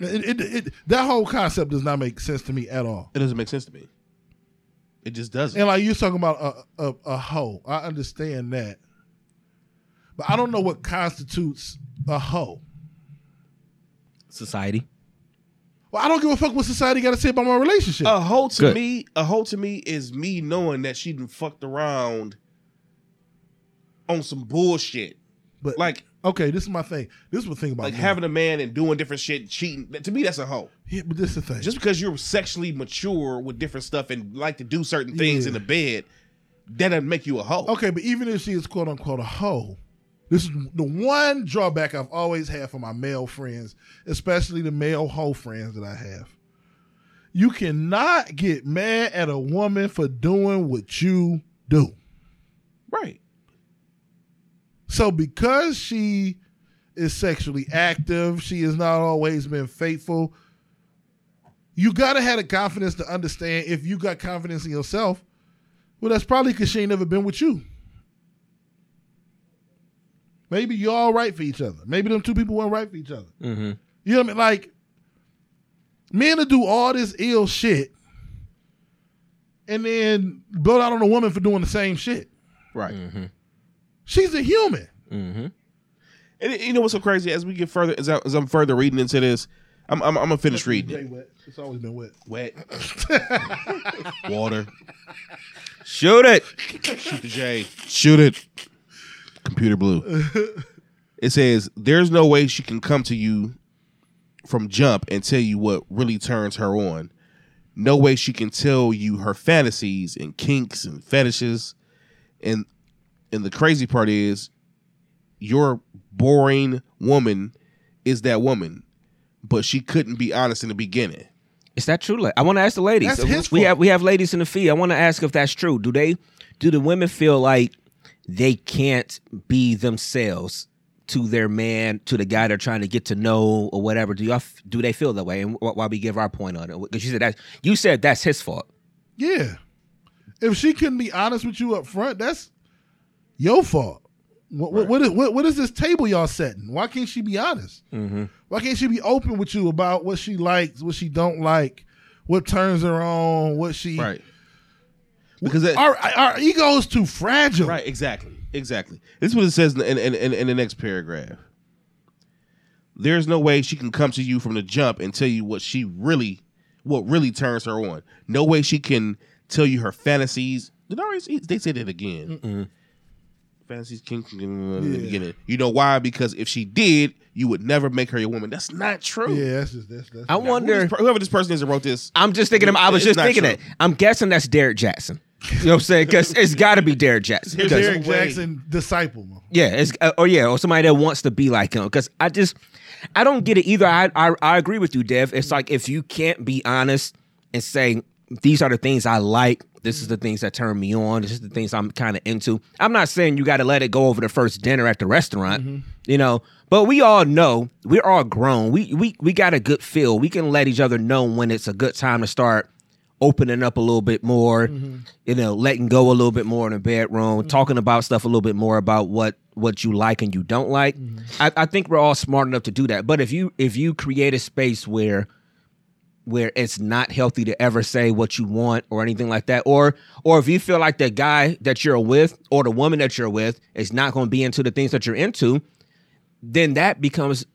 It, it, it, that whole concept does not make sense to me at all. It doesn't make sense to me. It just doesn't. And like you're talking about a, a, a hoe, I understand that, but I don't know what constitutes a hoe. Society. Well, I don't give a fuck what society got to say about my relationship. A hoe to Good. me, a hoe to me is me knowing that she done fucked around on some bullshit. but Like okay, this is my thing. This is the thing about like me. having a man and doing different shit, cheating. To me, that's a hoe. Yeah, but this is the thing. Just because you're sexually mature with different stuff and like to do certain things Yeah. in the bed, that doesn't make you a hoe. Okay, but even if she is quote unquote a hoe, this is the one drawback I've always had for my male friends, especially the male hoe friends that I have. You cannot get mad at a woman for doing what you do. Right. So because she is sexually active, she has not always been faithful. You gotta have the confidence to understand if you got confidence in yourself. Well, that's probably because she ain't never been with you. Maybe you're all right for each other. Maybe them two people weren't right for each other. Mm-hmm. You know what I mean? Like, men to do all this ill shit and then blow out on a woman for doing the same shit. Right. She's a human. Mm-hmm. And you know what's so crazy? As we get further, as, I, as I'm further reading into this, I'm I'm, I'm gonna finish reading it. wet. It's always been wet. Wet. *laughs* Water. Shoot it. Shoot the J. Shoot it. Computer blue. it says there's no way she can come to you from jump and tell you what really turns her on. No way she can tell you her fantasies and kinks and fetishes. And and the crazy part is your boring woman is that woman, but she couldn't be honest in the beginning. Is that true? I want to ask the ladies. That's his we fault. have we have ladies in the feed. I want to ask if that's true. Do they do the women feel like they can't be themselves to their man, to the guy they're trying to get to know or whatever? Do y'all f- do they feel that way? And wh- while we give our point on it, because you said that you said that's his fault. Yeah. If she couldn't be honest with you up front, that's your fault. What, what, what, is, what, what is this table y'all setting? Why can't she be honest? Mm-hmm. Why can't she be open with you about what she likes, what she don't like, what turns her on, what she Because that, Our our ego is too fragile. Right, exactly. Exactly. This is what it says in, in, in, in the next paragraph. There's no way she can come to you from the jump and tell you what she really, what really turns her on. No way she can tell you her fantasies. Did I already, they said it again. Fantasies, kink, in the Yeah. beginning. You know why? Because if she did, you would never make her your woman. That's not true. Yeah, that's just that's, that's I Who wonder. this whoever this person is that wrote this, I'm just thinking. I was just thinking true. it. I'm guessing that's Derrick Jaxn. You know what I'm saying? Because it's got to be Derrick Jaxn. 'Cause- Derek. Jackson disciple. man. Yeah, it's uh, or yeah, or somebody that wants to be like him. Because I just, I don't get it either. I, I I agree with you, Dev. It's like if you can't be honest and say these are the things I like. This is the things that turn me on. This is the things I'm kind of into. I'm not saying you got to let it go over the first dinner at the restaurant, you know. But we all know we're all grown. We we we got a good feel. We can let each other know when it's a good time to start opening up a little bit more, mm-hmm. you know, letting go a little bit more in the bedroom, mm-hmm. talking about stuff a little bit more about what what you like and you don't like. Mm-hmm. I, I think we're all smart enough to do that. But if you if you create a space where where it's not healthy to ever say what you want or anything like that, or or if you feel like the guy that you're with or the woman that you're with is not going to be into the things that you're into, then that becomes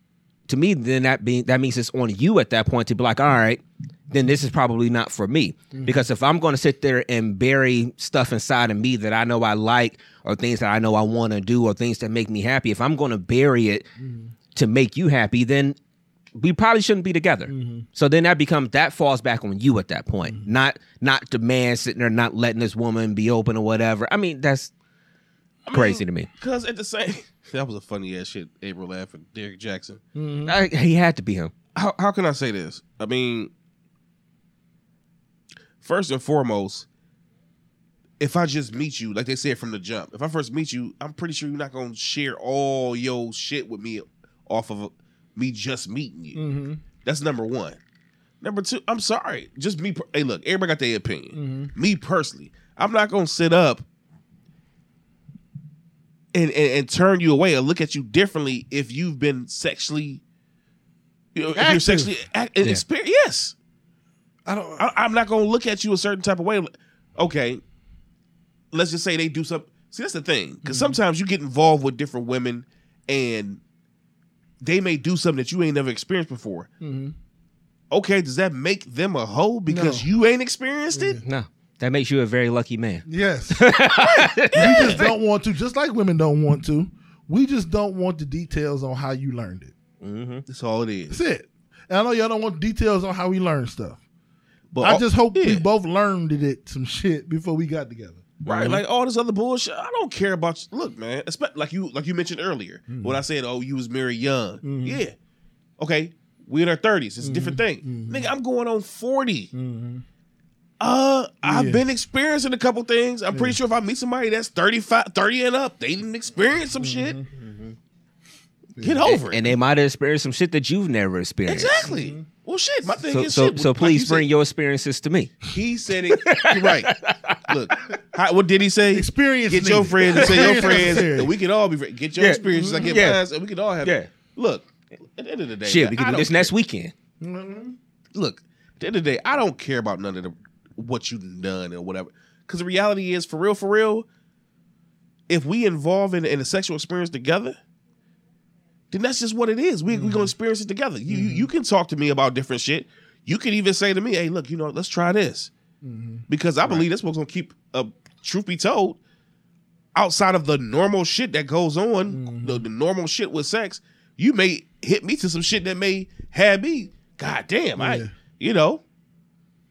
to me then that being that means it's on you at that point to be like all right then this is probably not for me mm-hmm. because if i'm going to sit there and bury stuff inside of me that i know i like or things that i know i want to do or things that make me happy if i'm going to bury it mm-hmm. to make you happy then we probably shouldn't be together. Mm-hmm. So then that becomes that falls back on you at that point, mm-hmm. not not the man sitting there not letting this woman be open or whatever. I mean, that's crazy to me. Because at the same, *laughs* that was a funny ass shit. April laughing, Derrick Jaxn. I- he had to be him. How how can I say this? I mean, first and foremost, if I just meet you, like they said from the jump, if I first meet you, I'm pretty sure you're not gonna share all your shit with me off of me just meeting you. Mm-hmm. That's number one. Number two, I'm sorry. Just me. per- Hey, look, everybody got their opinion. Mm-hmm. Me personally, I'm not gonna sit up and, and and turn you away or look at you differently if you've been sexually, you know, if you're sexually act, Yeah. experience. Yes, I don't. I, I'm not gonna look at you a certain type of way. Okay, let's just say they do something. See, that's the thing, because mm-hmm. sometimes you get involved with different women, and they may do something that you ain't never experienced before. Mm-hmm. Okay, does that make them a hoe because No. you ain't experienced it? No, that makes you a very lucky man. Yes. *laughs* we just don't want to, just like women don't want to. We just don't want the details on how you learned it. Mm-hmm. That's all it is. That's it. And I know y'all don't want details on how we learn stuff. But I all- just hope we both learned it some shit before we got together. Right, mm-hmm. like all this other bullshit. I don't care about. You. Look, man, espe- like you, like you mentioned earlier, mm-hmm. when I said, "Oh, you was married young." Mm-hmm. Yeah, okay, we in our thirties. It's a different thing, nigga. I'm going on 40 Uh, I've Yeah. been experiencing a couple things. I'm pretty sure if I meet somebody that's 35, 30 and up, they didn't experience some shit. Get over it. And they might have experienced some shit that you've never experienced. exactly. Well, shit. My thing So, is, so, shit, so like please you said- bring your experiences to me. He said it. You're right. *laughs* Look, how, what did he say? Experience Get your friends and say your friends, and we can all be. Get your Yeah. experiences. I get Yeah. mine, and we can all have. Yeah. it. Look, at the end of the day, Shit, we can do this care. next weekend. Mm-hmm. Look, at the end of the day, I don't care about none of the what you've done or whatever. Because the reality is, for real, for real, if we involve in, in a sexual experience together, then that's just what it is. We we gonna experience it together. You you you can talk to me about different shit. You can even say to me, "Hey, look, you know, let's try this," because I believe that's what's gonna keep. Uh, truth be told, outside of the normal shit that goes on, the, the normal shit with sex, you may hit me to some shit that may have me. God damn, Yeah. I you know.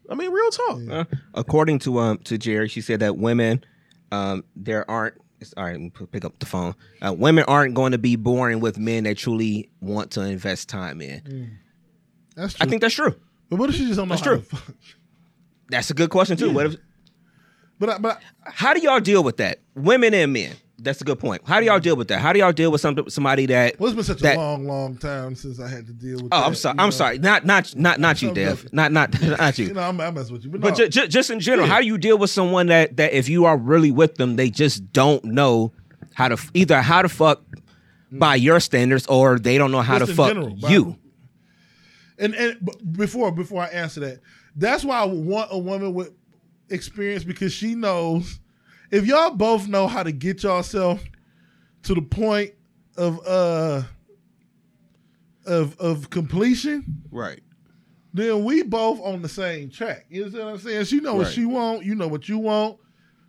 I mean, real talk. Uh, according to um to Jerry, she said that women, um, there aren't. All right, let me pick up the phone. Uh, women aren't going to be boring with men they truly want to invest time in. That's true. I think that's true. but what if she just don't know That's true. That's a good question too. What if? But I, but I, How do y'all deal with that? Women and men. That's a good point. How do y'all deal with that? How do y'all deal with some somebody that? well, it's been such that- a long, long time since I had to deal with. Oh, that, I'm sorry. you I'm sorry. Not not not not you, Dev. Not not *laughs* not You you. know, I'm, I'm messing with you, but, But no. ju- ju- just in general, Yeah. how do you deal with someone that that if you are really with them, they just don't know how to either how to fuck mm. by your standards or they don't know how Just to fuck general, you. And and before before I answer that, that's why I want a woman with experience because she knows if y'all both know how to get yourself to the point of uh of of completion, Right. then we both on the same track. You know what I'm saying? She know what she want, you know what you want.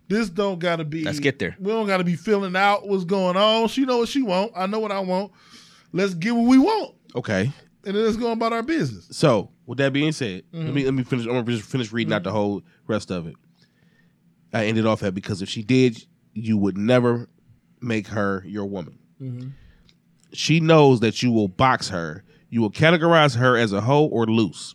This don't gotta be Let's get there. We don't gotta be filling out what's going on. She know what she want. I know what I want. Let's get what we want. Okay. And then let's go about our business. So, with that being said, Mm-hmm. let me let me finish. I'm gonna just finish reading out the whole rest of it. I ended off at because if she did, you would never make her your woman. Mm-hmm. She knows that you will box her. You will categorize her as a hoe or loose.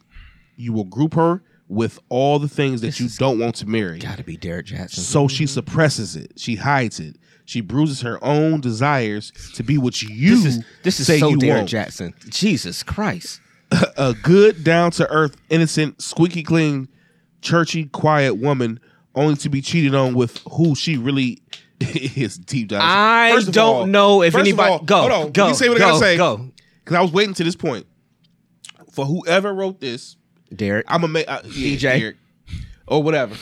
You will group her with all the things that you don't want to marry. Got to be Derrick Jaxn. So she suppresses it. She hides it. She bruises her own desires to be what you this is this is say so you Derek want. Jackson. Jesus Christ. *laughs* a good, down to earth, innocent, squeaky clean, churchy, quiet woman, only to be cheated on with who she really *laughs* is deep down. I don't all- know if anybody all, go hold on, go Let me say what go I gotta say. go. Because I was waiting to this point. For whoever wrote this, Derek. I'm gonna make uh, yeah, DJ. Derek, or whatever.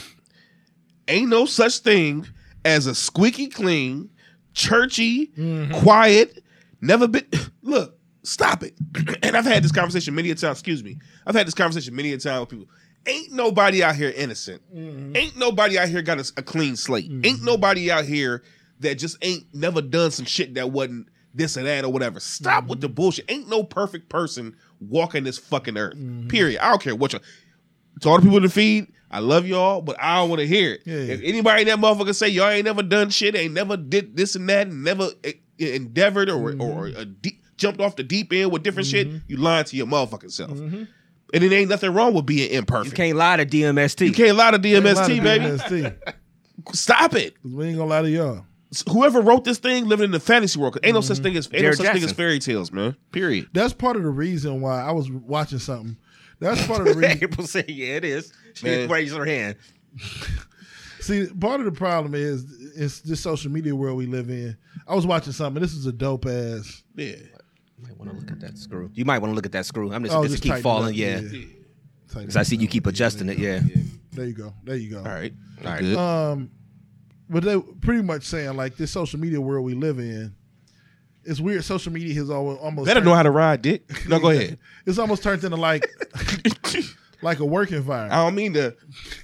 Ain't no such thing as a squeaky clean, churchy, quiet, never been. *clears throat* Look, stop it. *clears throat* and I've had this conversation many a time. Excuse me. I've had this conversation many a time with people. Ain't nobody out here innocent. Mm-hmm. Ain't nobody out here got a, a clean slate. Mm-hmm. Ain't nobody out here that just ain't never done some shit that wasn't this or that or whatever. Stop with the mm-hmm. bullshit. Ain't no perfect person walking this fucking earth. Period. I don't care what you to all the people in the feed. I love y'all, but I don't want to hear it. Yeah. If anybody in that motherfucker say y'all ain't never done shit, ain't never did this and that, and never endeavored or or a deep, jumped off the deep end with different shit, you lying to your motherfucking self. And it ain't nothing wrong with being imperfect. You can't lie to DMST. You can't lie to Ain't a lot DMST, baby. DMST, Stop it. we ain't gonna lie to y'all. Whoever wrote this thing living in the fantasy world. ain't no such mm-hmm. thing as ain't no Jared such thing as fairy tales, man. Period. That's part of the reason why I was watching something. That's part of the reason. *laughs* April said, "Yeah, it is." She Man. raised her hand. *laughs* See, part of the problem is it's this social media world we live in. I was watching something. This is a dope ass. Yeah. Might want to look at that screw. You might want to look at that screw. I'm just, Oh, just, just keep falling. up, Yeah, yeah. Because I see you keep adjusting it. Yeah. There you go. There you go. All right. All right. Good. Um, but they pretty much saying like this social media world we live in. It's weird. Social media has always almost Better turned- know how to ride, dick. *laughs* No, go ahead. It's almost turned into like *laughs* like a work environment. I don't mean to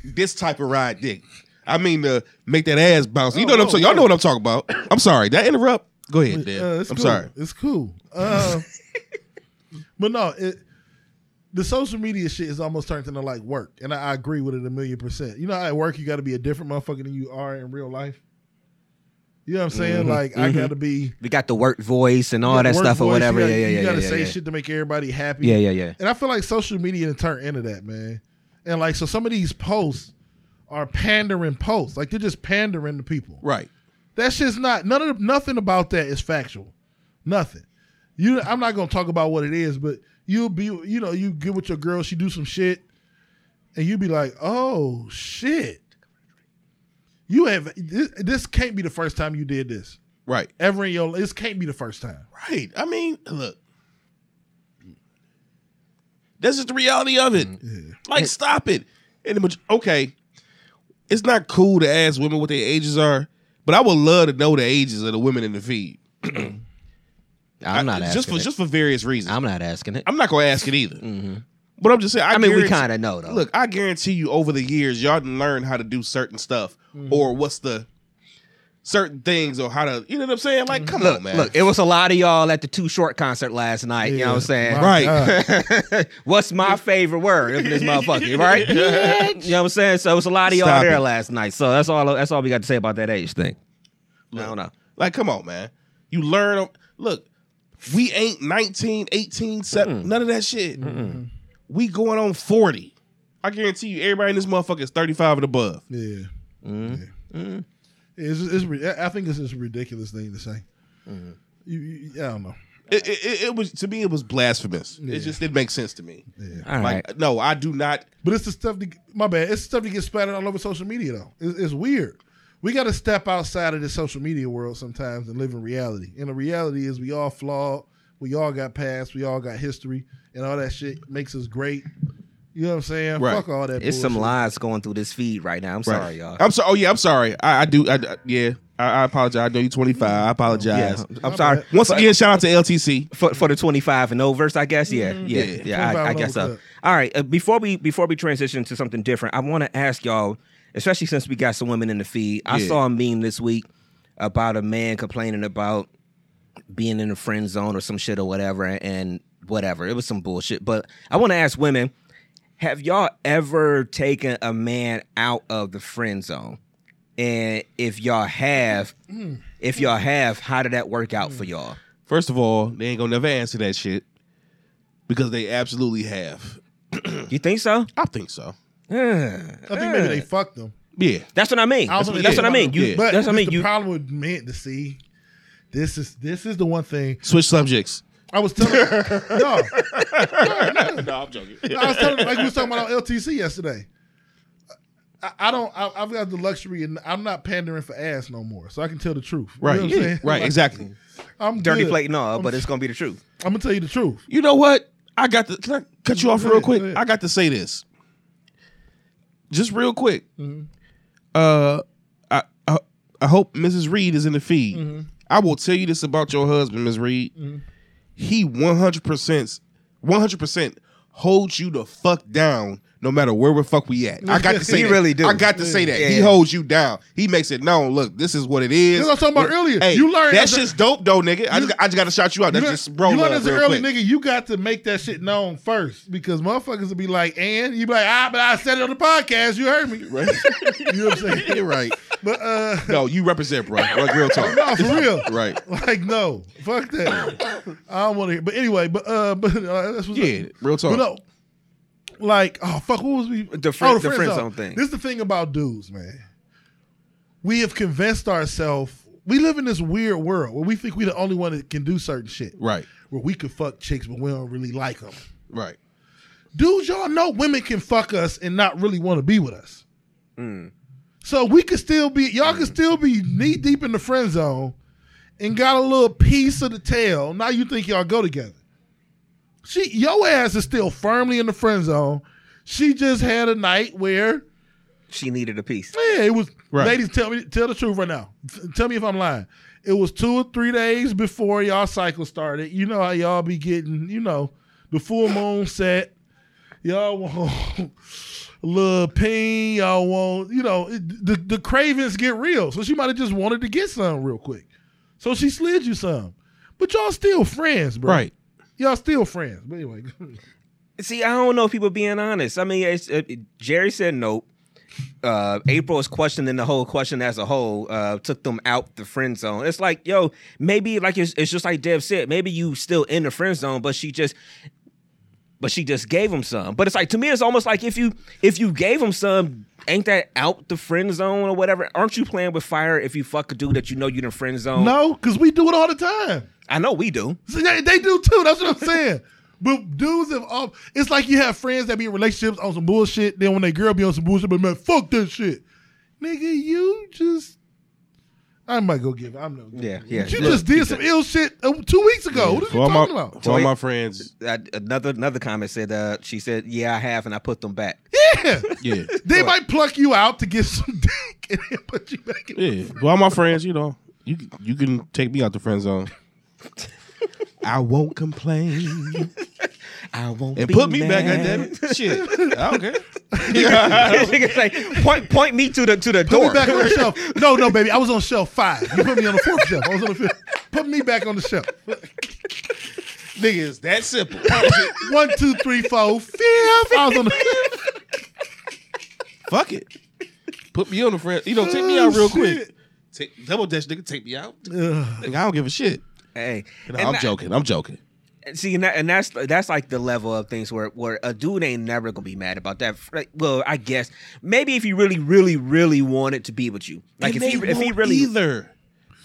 this type of ride, dick. I mean to make that ass bounce. You know Oh, what I'm oh, saying? Y'all oh. know what I'm talking about. I'm sorry. Did I interrupt? Go ahead, Dan. Uh, I'm cool. sorry. It's cool. Uh, *laughs* but no, it, the social media shit is almost turned into like work, and I, I agree with it a million percent. You know, how at work you got to be a different motherfucker than you are in real life. You know what I'm saying? Mm-hmm. Like I got to be We got the work voice and all that stuff or whatever. You gotta, yeah, yeah, you yeah. gotta yeah, say yeah. shit to make everybody happy. Yeah, yeah, yeah. And I feel like social media turned into that, man. And like, so some of these posts are pandering posts. Like they're just pandering to people. Right. That shit's not none of the, nothing about that is factual. Nothing. You I'm not gonna talk about what it is, but you'll be you know, you get with your girl, she do some shit, and you be like, oh shit. You have this, this can't be the first time you did this. Right. Ever in your this can't be the first time. Right. I mean, look. That's just the reality of it. Mm, like, stop it. And the, okay, it's not cool to ask women what their ages are, but I would love to know the ages of the women in the feed. *clears throat* I'm not I- asking just for it. just for various reasons. I'm, not asking it. I'm not gonna ask it either. Mm-hmm. But I'm just saying. I, I mean, we kind of know though. Look, I guarantee you, over the years, y'all learn how to do certain stuff, mm-hmm. or what's the certain things, or how to, you know what I'm saying? Like, come look, on, man. look. It was a lot of y'all at the Too Short concert last night. You know what I'm saying? Right. *laughs* What's my favorite word in this *laughs* motherfucker? Right? *laughs* you know what I'm saying? So it's a lot of y'all Stop there it. last night. So that's all. That's all we got to say about that age thing. I don't know. Like, come on, man. You learn. Look, we ain't 19, 18, 7, none of that shit. We going on 40. I guarantee you, everybody in this motherfucker is 35 and above. Yeah. Mm-hmm. Yeah. It's, it's, ri- I think it's just a ridiculous thing to say. Mm-hmm. You, you, I don't know. It, it, it- it was to me, it was blasphemous. It just didn't make sense to me. All right. Like, no, I do not. But it's the stuff that, my bad, it's the stuff that gets splattered all over social media, though. It's, it's weird. We got to step outside of the social media world sometimes and live in reality. And the reality is we all flawed. We all got past. We all got history. And all that shit makes us great. You know what I'm saying? Right. Fuck all that It's some lies going through this feed right now. I'm sorry, y'all. I'm sorry. Oh yeah, I'm sorry. I, I do. I, I- yeah, I, I apologize. I know you 25. I apologize. yeah, I'm sorry. bad. Once again, shout out to LTC. for for the 25 and overs, I guess. Yeah, yeah, Yeah. yeah. I, I guess so. All right. Uh, before we before we transition to something different, I want to ask y'all, especially since we got some women in the feed. I Yeah. saw a meme this week about a man complaining about being in the friend zone or some shit or whatever, and whatever. It was some bullshit. But I want to ask women: Have y'all ever taken a man out of the friend zone? And if y'all have, if y'all have, how did that work out for y'all? First of all, they ain't gonna never answer that shit because they absolutely have. *clears throat* You think so? I think so. *sighs* Yeah. I think maybe they fucked them. Yeah. That's what I mean. I That's, what, that's what I mean. You, Yeah. But that's what I mean. the You, problem with men to see, this is this is the one thing Switch subjects. I was telling. no, *laughs* no, no, I'm joking. I was telling like we was talking about on LTC yesterday. I, I don't. I, I've got the luxury, and I'm not pandering for ass no more, so I can tell the truth. You Right. know what I'm saying? Right. Like, Exactly. I'm dirty good. plate, no, I'm, but it's gonna be the truth. I'm gonna tell you the truth. You know what? I got to. Can I cut you off Go real ahead, quick? go ahead. I got to say this. Just real quick. Mm-hmm. Uh, I, I I hope Mrs. Reed is in the feed. Mm-hmm. I will tell you this about your husband, Ms. Reed. He one hundred percent, one hundred percent holds you the fuck down no matter where the fuck we at. I got to *laughs* say He that. really do. I got to say that. Yeah. He holds you down. He makes it known. Look, this is what it is. That's what I'm talking about earlier. Hey, You learn that's just dope though, nigga. I just, I just got to shout you out. That's You just bro you learn love as an early quick. nigga, you got to make that shit known first because motherfuckers will be like, and you be like, ah, but I said it on the podcast. You heard me, *laughs* right? *laughs* you know what I'm saying? You're right. But uh, No, you represent, bro. Like real talk. no, for real, Right. Like, no, fuck that. I don't want to hear. But anyway, but uh, but uh, that's what's Yeah, up. real talk. But no, like, oh fuck, who was we? The friend- oh, the friend zone thing. This is the thing about dudes, man. We have convinced ourselves we live in this weird world where we think we're the only one that can do certain shit. Right. Where we can fuck chicks, but we don't really like them. Right. Dudes, y'all know women can fuck us and not really want to be with us. Mm. So we could still be, y'all could still be knee deep in the friend zone and got a little piece of the tail. Now you think y'all go together. She, your ass is still firmly in the friend zone. She just had a night where, She needed a piece. yeah, it was. Right. Ladies, tell me, tell the truth right now. T- Tell me if I'm lying. It was two or three days before y'all cycle started. You know how y'all be getting, you know, the full moon set. Y'all *laughs* want a little pain. Y'all want, you know, it, the the cravings get real. So she might have just wanted to get some real quick. So she slid you some. But y'all still friends, bro. Right. Y'all still friends. But anyway, See, I don't know if people being honest. I mean, it's, it, Jerry said nope. Uh, April is questioning the whole question as a whole. Uh, took them out the friend zone. It's like, yo, maybe like it's, it's just like Dev said. Maybe you still in the friend zone, but she just, but she just gave him some. But it's like to me, it's almost like if you if you gave him some, ain't that out the friend zone or whatever? Aren't you playing with fire if you fuck a dude that you know you're in the friend zone? no, because we do it all the time. I know we do. See, they, they do too. That's what I'm saying. *laughs* But dudes have all, it's like you have friends that be in relationships on some bullshit. Then when they girl be on some bullshit, but man, fuck that shit. Nigga, you just I might go give it. I'm no Yeah, yeah. But you Look, just did some ill shit uh, two weeks ago. What are For you all talking my, about? for all my friends, Uh, another another comment said uh, she said, "Yeah, I have, and I put them back." Yeah. yeah, *laughs* They might pluck you out to get some *laughs* dick and then put you back in. yeah. For all my friends, you know, you you can take me out the friend zone. *laughs* I won't complain I won't and be put me mad. back. Goddamn it, shit. I don't care. *laughs* Nigga say, point point me to the to the Put door. me back on the shelf. No, no, baby. I was on shelf five. You put me on the fourth shelf. I was on the fifth. Put me back on the shelf. Nigga, it's that simple. One, two, three, four, fifth. I was on the *laughs* Fuck it. Put me on the friend. You know, take me out oh, real Oh, quick. Take, double dash, nigga. Take me out. Ugh. Nigga, I don't give a shit. Hey, No, and I'm that- joking. I'm joking. See, and, that, and that's that's like the level of things where where a dude ain't never gonna be mad about that. Like, well, I guess maybe if he really, really, really wanted to be with you, like And if he they if he won't really either,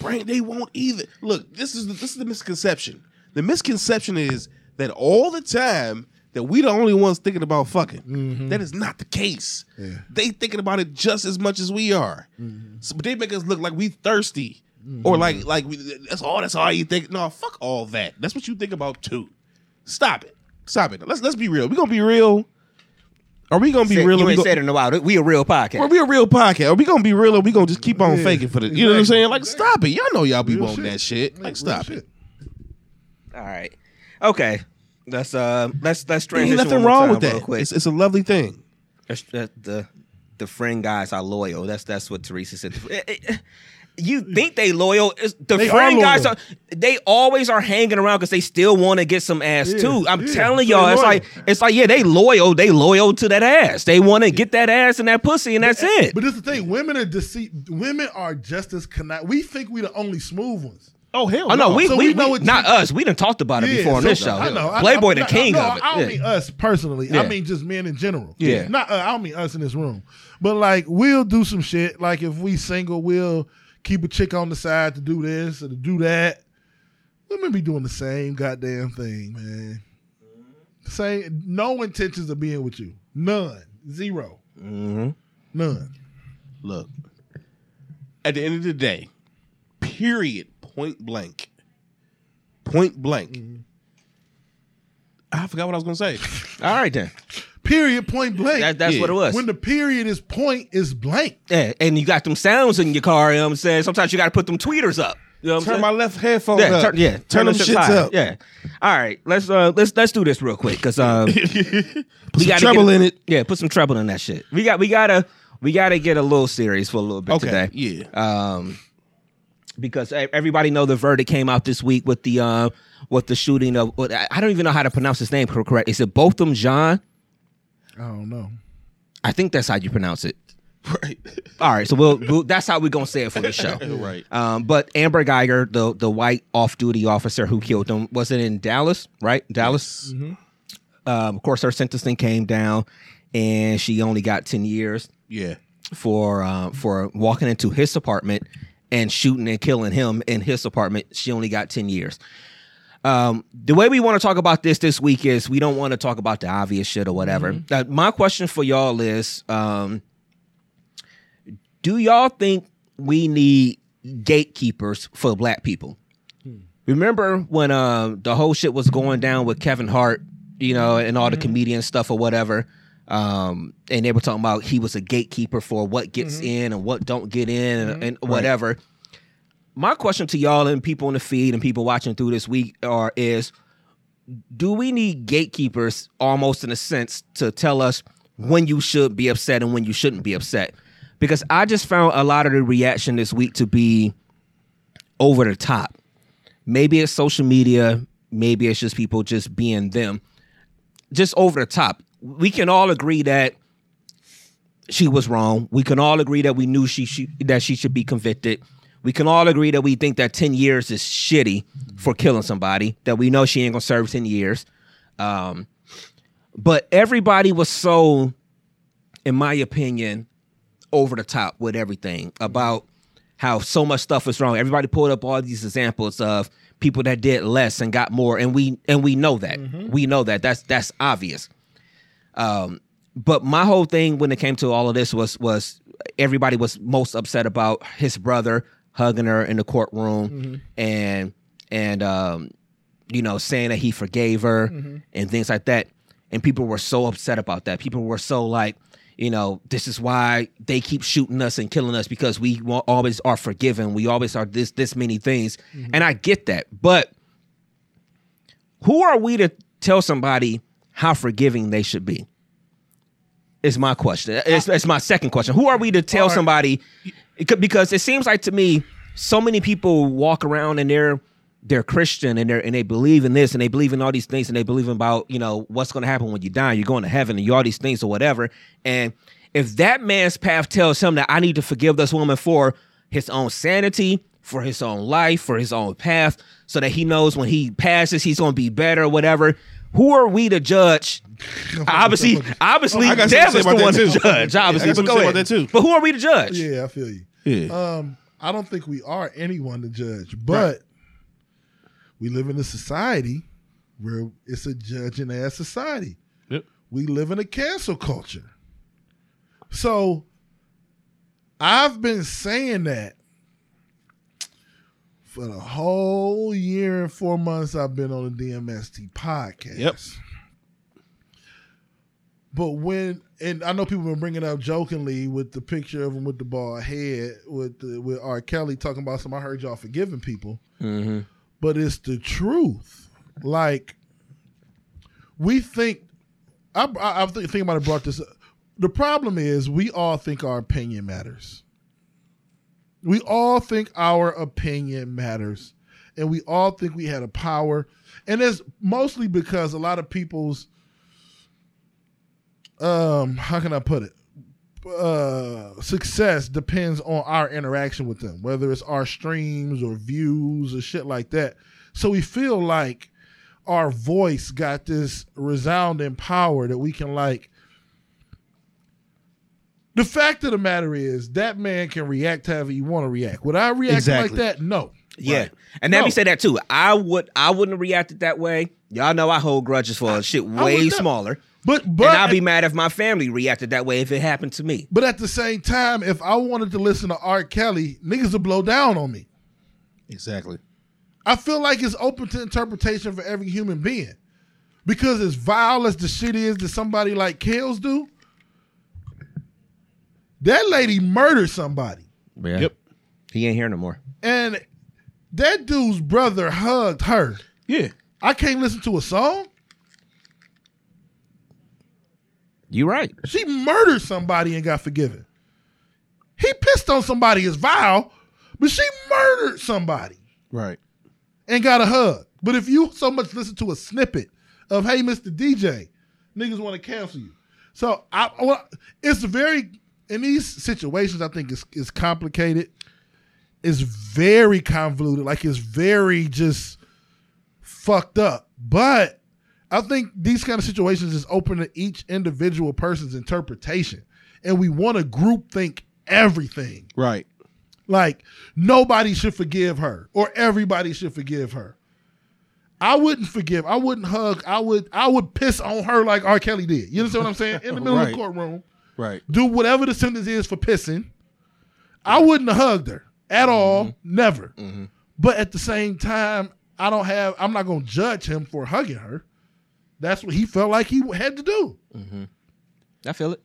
Brain, they won't either. Look, this is the, this is the misconception. The misconception is that all the time that we the only ones thinking about fucking. Mm-hmm. That is not the case. Yeah. They thinking about it just as much as we are. Mm-hmm. So, but they make us look like we thirsty. Or like like we, that's all that's all you think. No, fuck all that. That's what you think about too. Stop it. Stop it. Let's let's be real. We gonna be real. Are we gonna be said, real? you we ain't go- said in a while. We a real podcast. Well, we a real podcast. Are we gonna be real or we gonna just keep on Yeah, faking for the you know what I'm saying? Like stop it. Y'all know y'all be Real wanting shit. that shit. Like Real stop shit. it. All right, okay. Let's uh That's that's let's Ain't nothing wrong with that. It's, it's a lovely thing. That's- that- the the friend guys are loyal. That's that's what Teresa said. Eh, eh, You think they loyal? It's- The They friend are guys are. They always are hanging around because they still want to get some ass Yeah, too. I'm yeah. telling y'all, it's loyal. like it's like yeah, they loyal. They loyal to that ass. They want to get that ass and that pussy, and that's it. But this is the thing. Women are deceit. Women are just as connect. We think we the only smooth ones. Oh hell Oh no, we, So we, we know we- not you- us. We done talked about it before on so- this show. I know. I- Playboy, I- the no, king no, of it. I don't Yeah. mean us personally. Yeah. I mean just men in general. Yeah. Not. Uh, I don't mean us in this room. But like, we'll do some shit. Like if we single, we'll keep a chick on the side to do this or to do that. Women be doing the same goddamn thing, man. Same. No intentions of being with you. None. 0 Mm-hmm. None. Look. At the end of the day, period, point blank. Point blank. I forgot what I was gonna say. All right then. Period. Point blank. That, that's Yeah. what it was. when the period is point is blank. yeah, and you got them sounds in your car. You know what I'm saying? Sometimes you got to put them tweeters up. You know Turn saying? my left headphone yeah, up. turn, yeah, turn them that shits side. up. Yeah. All right, let's uh let's let's do this real quick because um *laughs* Put we some gotta treble get, in it. Yeah, put some treble in that shit. We got we gotta we gotta get a little serious for a little bit Okay, today. yeah. Um, because everybody know the verdict came out this week with the uh with the shooting of I I don't even know how to pronounce his name cor- correct. Is it Botham Jean? I don't know. I think that's how you pronounce it. *laughs* Right. All right, so we'll, we'll that's how we're gonna say it for the *laughs* show. Right. Um, but Amber Guyger, the the white off duty officer who killed him, was it in Dallas? Right, Dallas. Um, of course, her sentencing came down, and she only got ten years Yeah. for uh, for walking into his apartment and shooting and killing him in his apartment. She only got ten years. Um, the way we want to talk about this this week is we don't want to talk about the obvious shit or whatever. Uh, my question for y'all is, um, do y'all think we need gatekeepers for black people? Remember when uh, the whole shit was going down with Kevin Hart, you know, and all the comedian stuff or whatever, um, and they were talking about he was a gatekeeper for what gets in and what don't get in and, and whatever. My question to y'all and people in the feed and people watching through this week are is do we need gatekeepers almost in a sense to tell us when you should be upset and when you shouldn't be upset? Because I just found a lot of the reaction this week to be over the top. Maybe it's social media, maybe it's just people just being them. Just over the top. We can all agree that she was wrong. We can all agree that we knew she, she that she should be convicted. We can all agree that we think that 10 years is shitty for killing somebody, that we know she ain't gonna serve 10 years. Um, but everybody was so, in my opinion, over the top with everything about how so much stuff was wrong. Everybody pulled up all these examples of people that did less and got more, and we and we know that. We know that. That's that's obvious. Um, but my whole thing when it came to all of this was was everybody was most upset about his brother hugging her in the courtroom mm-hmm. and and um, you know saying that he forgave her mm-hmm. and things like that. And people were so upset about that. People were so like, you know, this is why they keep shooting us and killing us because we always are forgiven. We always are this this many things, mm-hmm. and I get that. But who are we to tell somebody how forgiving they should be? Is my question. It's, it's my second question. Who are we to tell somebody? It could- Because it seems like to me, so many people walk around and they're they're Christian and they're and they believe in this and they believe in all these things and they believe about you know what's going to happen when you die. You're going to heaven and you all these things or whatever. And if that man's path tells him that I need to forgive this woman for his own sanity, for his own life, for his own path, so that he knows when he passes he's going to be better whatever. Who are we to judge? obviously, *laughs* obviously, I got Dev is the one that to too. judge. Yeah, I Obviously, got but go ahead. that too. But who are we to judge? Yeah, I feel you. Yeah. Um, I don't think we are anyone to judge, but we live in a society where it's a judging ass society. Yep. We live in a cancel culture. So I've been saying that for the whole year and four months I've been on the DMST podcast. Yep. But when and I know people been bringing up jokingly with the picture of him with the bald head with the, with R. Kelly talking about some. I heard y'all forgiving people, Mm-hmm. but it's the truth. Like we think, I I, I think, think about it. Brought this. up. The problem is we all think our opinion matters. We all think our opinion matters, and we all think we had a power, and it's mostly because a lot of people's um how can I put it? Uh success depends on our interaction with them, whether it's our streams or views or shit like that. So we feel like our voice got this resounding power that we can like the fact of the matter is that man can react however you want to react. Would I react Exactly. like that? No. Yeah, Right. and let me No. say that too. I would, I wouldn't have reacted that way. Y'all know I hold grudges for shit way smaller, But but and I'd be mad if my family reacted that way if it happened to me. but at the same time, if I wanted to listen to R. Kelly, niggas would blow down on me. Exactly. I feel like it's open to interpretation for every human being. Because as vile as the shit is that somebody like Kellz do, that lady murdered somebody. Yeah. Yep. He ain't here no more. And That dude's brother hugged her. Yeah. I can't listen to a song. You right. She murdered somebody and got forgiven. He pissed on somebody is vile, but she murdered somebody Right. and got a hug. But if you so much listen to a snippet of "Hey, Mr. DJ," niggas want to cancel you. So I, I it's very in these situations. I think it's it's complicated. It's very convoluted. Like it's very just fucked up. But I think these kind of situations is open to each individual person's interpretation, and we want to group think everything. Right. Like nobody should forgive her or everybody should forgive her. I wouldn't forgive. I wouldn't hug. I would I would piss on her like R. Kelly did. You understand what I'm saying? In the middle of the courtroom, Right. do whatever the sentence is for pissing. I wouldn't have hugged her at mm-hmm. all. Never. Mm-hmm. But at the same time, I don't have. I'm not going to judge him for hugging her. That's what he felt like he had to do. Mm-hmm. I feel it.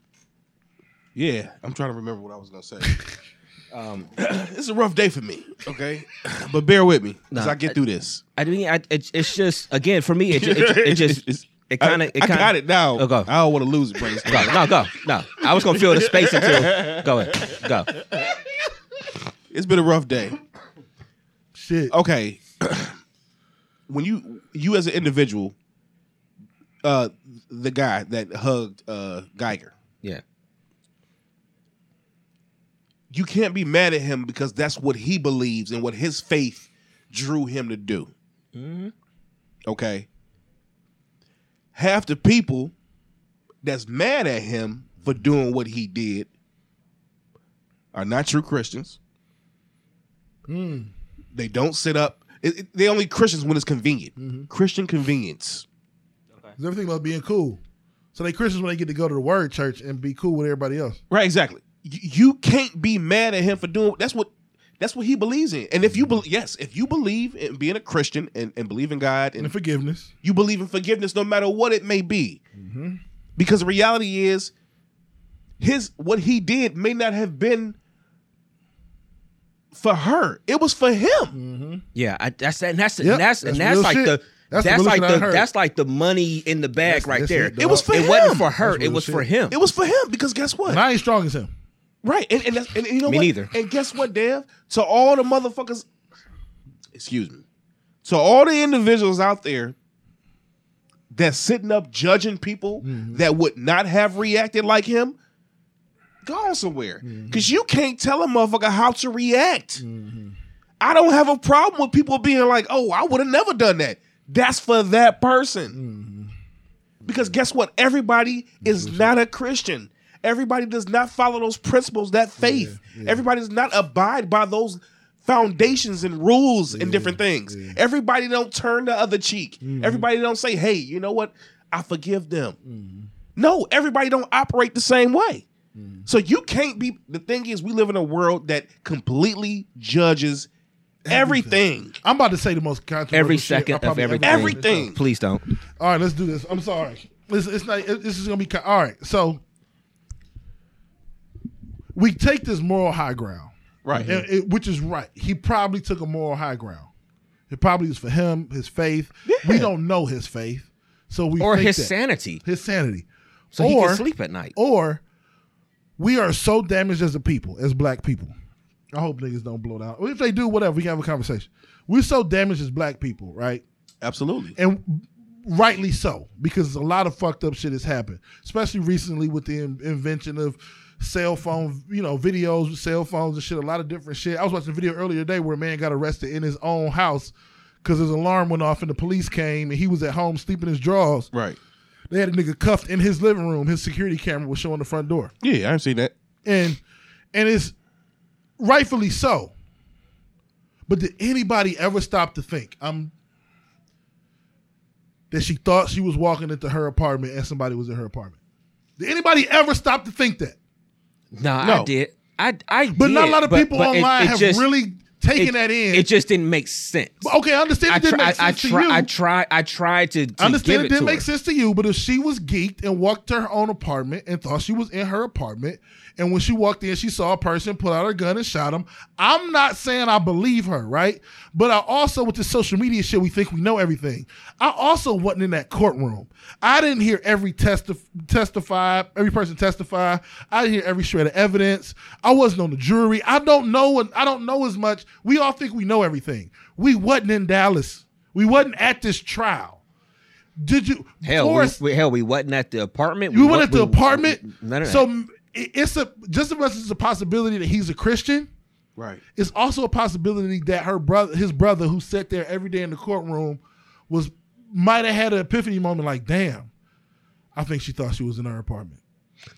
Yeah. I'm trying to remember what I was gonna say. *laughs* um, *clears throat* it's a rough day for me. Okay, but bear with me as Nah, I get through this. I mean, I, it, it's just again for me. It, ju- it, it *laughs* just It's- it kind of I, I got it now. Oh, go. I don't want to lose it, Brace. Go, no, go, no. I was gonna fill the space until go ahead, go. It's been a rough day. Shit. okay *clears throat* when you you as an individual uh the guy that hugged uh Guyger Yeah, you can't be mad at him because that's what he believes and what his faith drew him to do Hmm. okay half the people that's mad at him for doing what he did are not true christians. Hmm. They don't sit up. It, it- they only christians when it's convenient. Mm-hmm. Christian convenience. It's everything about being cool. So they Christians when they get to go to the word church and be cool with everybody else. Right, exactly. You, you can't be mad at him for doing that's what that's what he believes in. And if you believe, yes, if you believe in being a Christian and, and believe in God and And forgiveness. you believe in forgiveness, no matter what it may be, mm-hmm. because the reality is, his what he did may not have been for her. It was for him. Mm-hmm. yeah. I, that's and that's Yep, and that's that's and that's like shit. the. That's That's, the like the heard. that's like the money in the bag That's- right that's there. it, It was for it him. wasn't for her. It was shit. for him. It was for him because guess what? And I ain't strong as him. Right, and and, that's, and you know Me what? neither. And guess what, Dev? To all the motherfuckers, excuse me, to all the individuals out there that's sitting up judging people mm-hmm. that would not have reacted like him, go somewhere mm-hmm. because you can't tell a motherfucker how to react. Mm-hmm. I don't have a problem with people being like, "Oh, I would have never done that." That's for that person. Because guess what? Everybody is not a Christian. Everybody does not follow those principles, that faith. Everybody does not abide by those foundations and rules and different things. Everybody don't turn the other cheek. Mm-hmm. Everybody don't say, "Hey, you know what? I forgive them." Mm-hmm. No, everybody don't operate the same way. Mm-hmm. So you can't be the thing is we live in a world that completely judges everything. I'm about to say the most controversial Every shit I second of probably ever everything. said on this Everything. Please don't. All right, let's do this. I'm sorry. It's, it's not. it- This is gonna be all right. So we take this moral high ground, Right. and it- which is right. He probably took a moral high ground. It probably was for him, his faith. We don't know his faith, so we Or his that. sanity, his sanity. so he can sleep at night. Or we are so damaged as a people, as black people. I hope niggas don't blow it out. If they do, whatever, we can have a conversation. We're so damaged as black people, right? Absolutely. and rightly so because a lot of fucked up shit has happened, especially recently with the in- invention of cell phone, you know, videos, with cell phones and shit. A lot of different shit. I was watching a video earlier today where a man got arrested in his own house because his alarm went off and the police came and he was at home sleeping in his drawers. Right. They had a nigga cuffed in his living room. His security camera was showing the front door, Yeah, I've seen that. and and it's rightfully so. But did anybody ever stop to think? I'm that she thought she was walking into her apartment and somebody was in her apartment. Did anybody ever stop to think that? Nah, No. I did. I I But did, not a lot of but- people but it- online it have just- really taken it, that in. It just didn't make sense. okay, I understand I it didn't try, make I, sense to try, you. I try, I tried to, to understand it it didn't make her. sense to you, but if she was geeked and walked to her own apartment and thought she was in her apartment, and when she walked in, she saw a person pull out her gun and shot him. I'm not saying I believe her, right? But I also, with this social media shit, we think we know everything. I also wasn't in that courtroom. I didn't hear every testif- testify, every person testify. I didn't hear every shred of evidence. I wasn't on the jury. I don't know. I don't know as much. We all think we know everything. We wasn't in Dallas. We wasn't at this trial. Did you? Hell, we, we- hell, we wasn't at the apartment. you went wa- at the we- apartment. Of so that. m- it- it's a just as much as it's a possibility that he's a Christian. Right. It's also a possibility that her brother, his brother, who sat there every day in the courtroom, was might have had an epiphany moment. Like, damn, I think she thought she was in her apartment.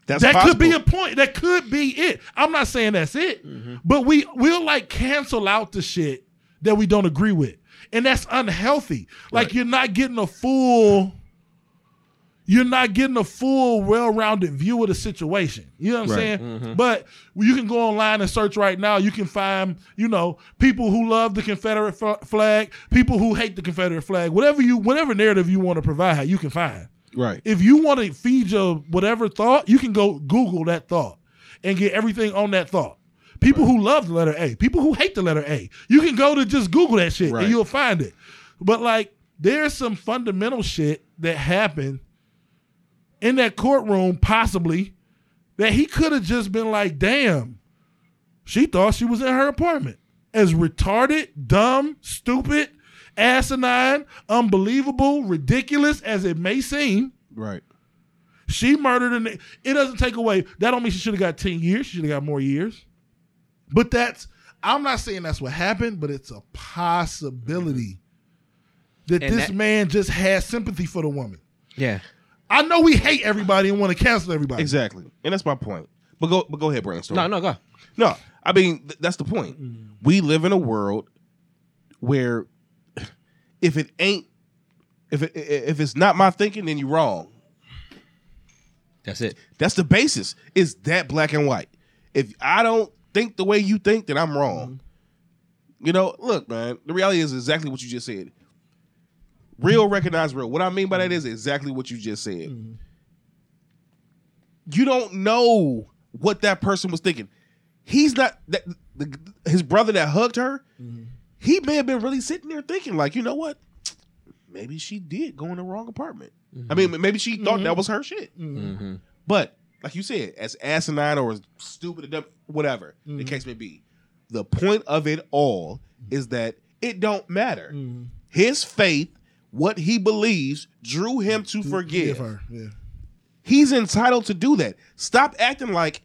That's that possible. could be a point. That could be it. I'm not saying that's it, mm-hmm. but we we'll like cancel out the shit that we don't agree with, and that's unhealthy. Like you're not getting a full. You're not getting a full, well-rounded view of the situation. You know what I'm saying? Mm-hmm. But you can go online and search right now. You can find, you know, people who love the Confederate flag, people who hate the Confederate flag. Whatever you, whatever narrative you want to provide, you can find Right. if you want to feed your whatever thought, you can go Google that thought and get everything on that thought. People who love the letter A, people who hate the letter A, you can go to just Google that shit Right. and you'll find it. But like, there's some fundamental shit that happened in that courtroom, possibly, that he could have just been like, damn, she thought she was in her apartment. As retarded, dumb, stupid, asinine, unbelievable, ridiculous as it may seem, Right. she murdered an. It doesn't take away. That don't mean she should have got ten years. She should have got more years. But that's. I'm not saying that's what happened, but it's a possibility mm-hmm. that And this that- man just has sympathy for the woman. yeah. I know we hate everybody and want to cancel everybody. Exactly. And that's my point. But go but go ahead, brainstorm. No, no, go. No, I mean th- that's the point. We live in a world where if it ain't if it if it's not my thinking, then you're wrong. That's it. That's the basis. Is that black and white? If I don't think the way you think, then I'm wrong. You know, look, man. The reality is exactly what you just said. Real recognize real. What I mean by that mm-hmm. is exactly what you just said. Mm-hmm. You don't know what that person was thinking. He's not that the, his brother that hugged her. Mm-hmm. He may have been really sitting there thinking, like, you know what? Maybe she did go in the wrong apartment. I mean, maybe she thought that was her shit. But like you said, as asinine or as stupid, or dumb, whatever the case may be, the point of it all is that it don't matter. His faith, what he believes, drew him to forgive. Give her. Yeah. He's entitled to do that. Stop acting like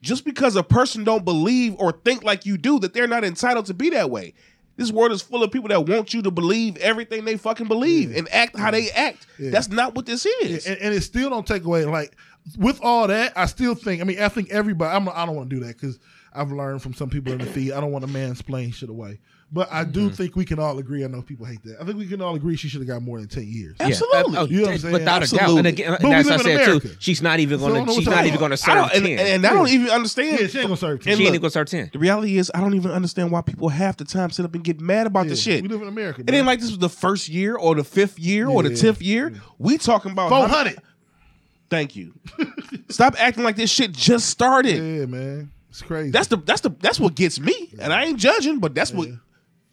just because a person don't believe or think like you do that they're not entitled to be that way. This world is full of people that want you to believe everything they fucking believe and act how they act. That's not what this is. and, and it still don't take away like with all that i still think i mean i think everybody I'm, i don't want to do that because i've learned from some people in the feed i don't want to mansplain shit away but i do Mm-hmm. think we can all agree i know people hate that i think we can all agree she should have got more than 10 years Yeah. Absolutely. Uh, oh, You know what I'm saying? Without a doubt. And again, But and we that's live what I in said America. too. She's not even So I don't going know to. what She's not even going to I serve and, ten. and, and I don't even understand. yeah she ain't gonna serve 10 she ain't going to serve ten. The reality is, I don't even understand why people half the time sit up and get mad about Yeah, the shit. we live in america It ain't like this was the first year or the fifth year or the tenth year. We talking about 400 Thank you. *laughs* Stop acting like this shit just started. yeah man it's crazy That's the that's the that's what gets me, and I ain't judging, but that's what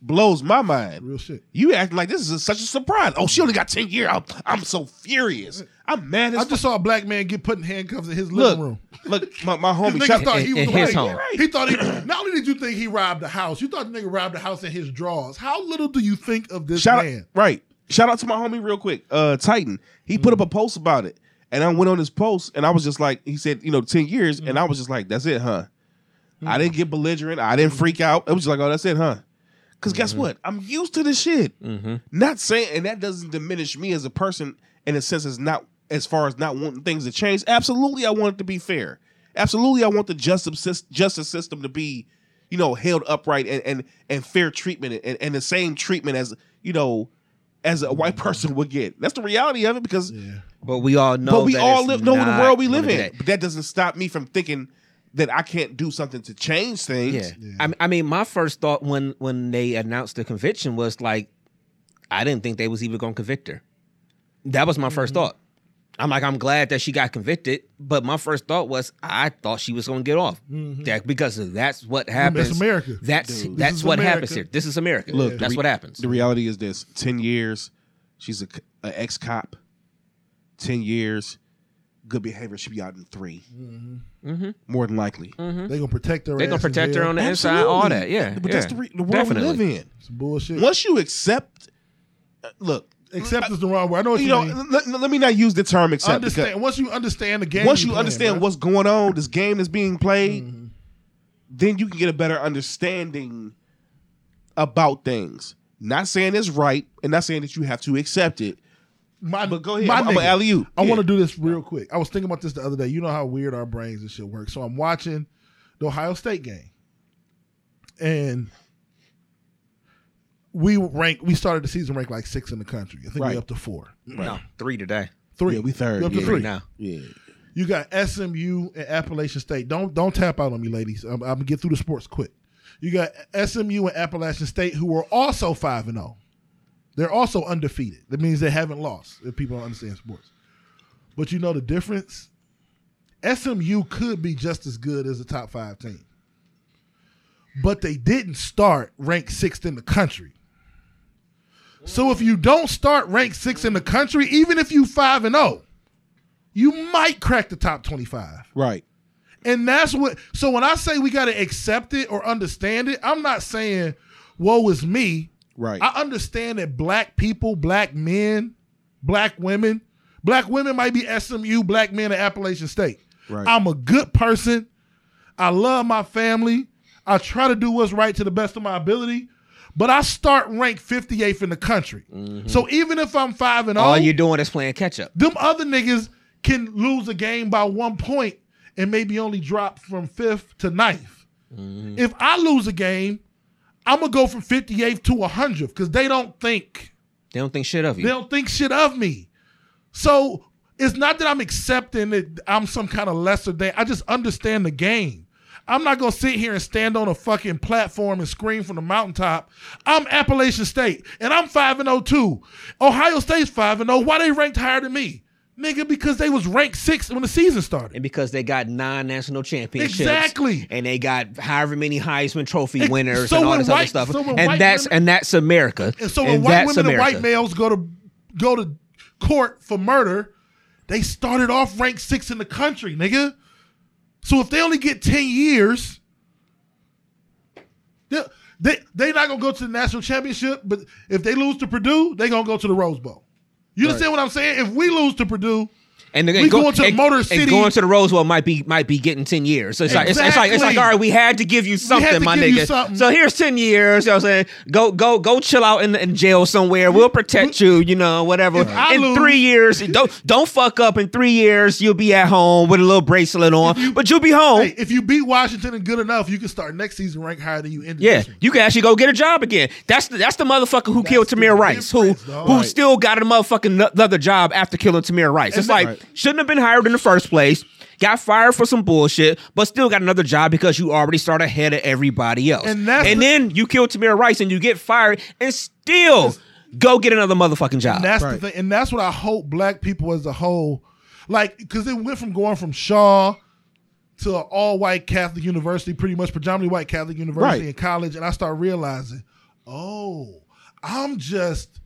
blows my mind. real shit You acting like this is a, such a surprise. Oh, she only got ten years. I'm, I'm so furious. I'm mad as i just saw a black man get put in handcuffs in his look. living room Look, my, my homie. Nigga thought he was in his home. He thought he. Not only did you think he robbed the house, you thought the nigga robbed the house in his drawers. How little do you think of this shout man? out, right. Shout out to my homie real quick. Uh, Titan. He put up a mm. post about it, and I went on his post, and I was just like, he said, you know, ten years, and mm. I was just like, that's it, huh? I mm. didn't get belligerent. I didn't freak out. It was just like, oh, that's it, huh? Because guess mm-hmm. what? I'm used to this shit. Mm-hmm. Not saying, and that doesn't diminish me as a person in a sense as not as far as not wanting things to change. Absolutely, I want it to be fair. Absolutely, I want the justice justice system to be, you know, held upright and and, and fair treatment and, and the same treatment as you know as a white person would get. That's the reality of it because. But we all know. but we that all it's live know the not world we live in. But that doesn't stop me from thinking that I can't do something to change things. Yeah. I, I mean, my first thought when when they announced the conviction was like, I didn't think they was even going to convict her. That was my 1st Mm-hmm. thought. I'm like, I'm glad that she got convicted, but my first thought was, I thought she was going to get off that because that's what happens. America. That's Dude. that's what America. happens here. This is America. Look, that's re- what happens. The reality is this: ten years, she's a, a ex cop. Ten years, good behavior. She'll be out in 3 Mhm. more than likely. they're gonna protect her. They're gonna protect her on the inside, all that. Yeah, but yeah. that's the, re- the world we live in. Some bullshit. Once you accept, uh, look, Accept is the wrong word. I know what you you, know. mean. Let, let me not use the term accept. understand. because Once you understand the game, once you playing, understand bro. what's going on, this game that's being played, Mm-hmm. then you can get a better understanding about things. Not saying it's right, and not saying that you have to accept it. My, But go ahead. my I'm- I'm nigga, a alley-oop. I Yeah. want to do this real quick. I was thinking about this the other day. You know how weird our brains and shit work. So I'm watching the Ohio State game, and we rank. We started the season ranked like six in the country. I think Right. we up to four, No, three today. three. Yeah, we third. We up to three. now. Yeah, You got SMU and Appalachian State. Don't don't tap out on me, ladies. I'm, I'm gonna get through the sports quick. You got SMU and Appalachian State, who are also five and zero. They're also undefeated. That means they haven't lost. If people don't understand sports, but you know the difference. SMU could be just as good as a top five team, but they didn't start ranked sixth in the country. So if you don't start ranked sixth in the country, even if you five and zero, you might crack the top 25. right. And that's what so when I say we got to accept it or understand it, I'm not saying woe is me. Right. I understand that black people, black men, black women, black women might be SMU, black men at Appalachian State. Right. I'm a good person. I love my family. I try to do what's right to the best of my ability. But I start ranked 58th in the country. Mm-hmm. So even if I'm 5 and 0, All oh, you're doing is playing catch up. them other niggas can lose a game by one point and maybe only drop from fifth to ninth. Mm-hmm. If I lose a game, I'm gonna go from 58th to 100th because they don't think They don't think shit of you. they don't think shit of me. So it's not that I'm accepting that I'm some kind of lesser than. I just understand the game. I'm not gonna sit here and stand on a fucking platform and scream from the mountaintop. I'm Appalachian State and I'm five and 0 too. Ohio State's five and 0. Why they ranked higher than me, nigga? Because they was ranked sixth when the season started. and because they got nine national championships, Exactly. and they got however many Heisman Trophy winners so and all this other stuff, so and that's women- and that's America. And so when white that's women America. and white males go to go to court for murder, they started off ranked six in the country, nigga. So if they only get ten years, they they they not gonna go to the national championship. But if they lose to Purdue, they gonna go to the Rose Bowl. You understand what I'm saying? If we lose to Purdue, And the, We and go- going to the and- Motor and going to the Rose Bowl might be might be getting ten years. So it's like it's, it's like it's like all right, we had to give you something, my nigga. something. So here's ten years. You know what I'm saying? Go go go chill out in, in jail somewhere. We'll protect you. You know whatever. In lose- three years, don't don't fuck up. In three years, you'll be at home with a little bracelet on, but you'll be home. hey, if you beat Washington and good enough, you can start next season ranked higher than you ended. Yeah, you can actually go get a job again. That's the, that's the motherfucker who killed Tamir Rice, who who Right. still got a motherfucking no- another job after killing Tamir Rice. it's that- like Right. Shouldn't have been hired in the first place. Got fired for some bullshit, but still got another job because you already started ahead of everybody else. And that's the- then you kill Tamir Rice and you get fired and still go get another motherfucking job. And that's Right. the thing, and that's what I hope black people as a whole, like, because it went from going from Shaw to an all-white Catholic university, pretty much predominantly white Catholic university Right. in college, and I start realizing, oh, I'm just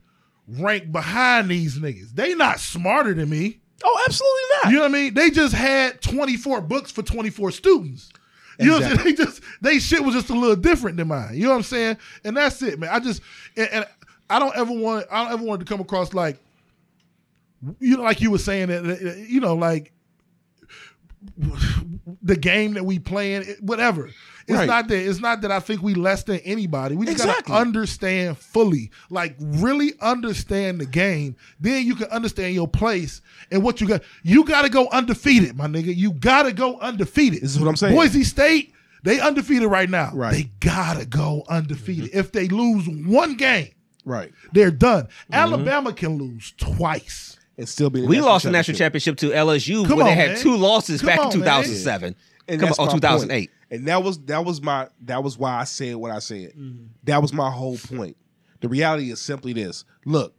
ranked behind these niggas. They not smarter than me. Oh, absolutely not. You know what I mean? They just had 24 books for 24 students. You know what I'm saying? They just they shit was just a little different than mine. You know what I'm saying? And that's it, man. I just and, and I don't ever want I don't ever want to come across like you know, like you were saying that you know, like the game that we playing, whatever. It's Right. not that it's not that I think we less than anybody. We just Exactly. gotta understand fully, like really understand the game. Then you can understand your place and what you got. You gotta go undefeated, my nigga. You gotta go undefeated. This is what I'm saying. Boise State, they undefeated right now. Right. They gotta go undefeated. If they lose one game, right. they're done. Mm-hmm. Alabama can lose twice. And still be. in we national lost the national championship to LSU Come when they had man. two losses Come back in 2007. man. 2007. And Come on, my point. 2008. And that was that was my that was why I said what I said. Mm-hmm. That was my whole point. The reality is simply this. Look,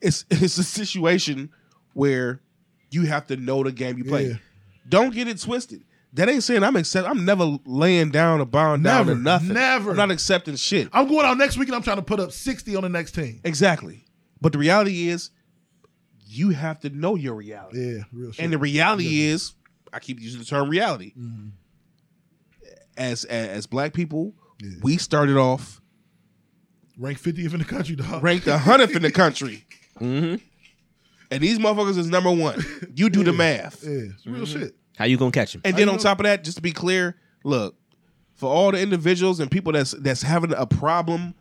it's *laughs* it's a situation where you have to know the game you play. Yeah. Don't get it twisted. That ain't saying I'm accept. I'm never laying down or bowing down Never, nothing. never. I'm not accepting shit. I'm going out next week and I'm trying to put up 60 on the next team. Exactly. But the reality is, you have to know your reality. Yeah, real shit. And the reality is, I keep using the term reality. As, as as black people, we started off Rank 50th in the country, dog. ranked hundredth in the country, Mm-hmm. and these motherfuckers is number one. You do the math, Yeah, it's real Mm-hmm. shit. How you gonna catch him? and then on top of that, just to be clear, look for all the individuals and people that's that's having a problem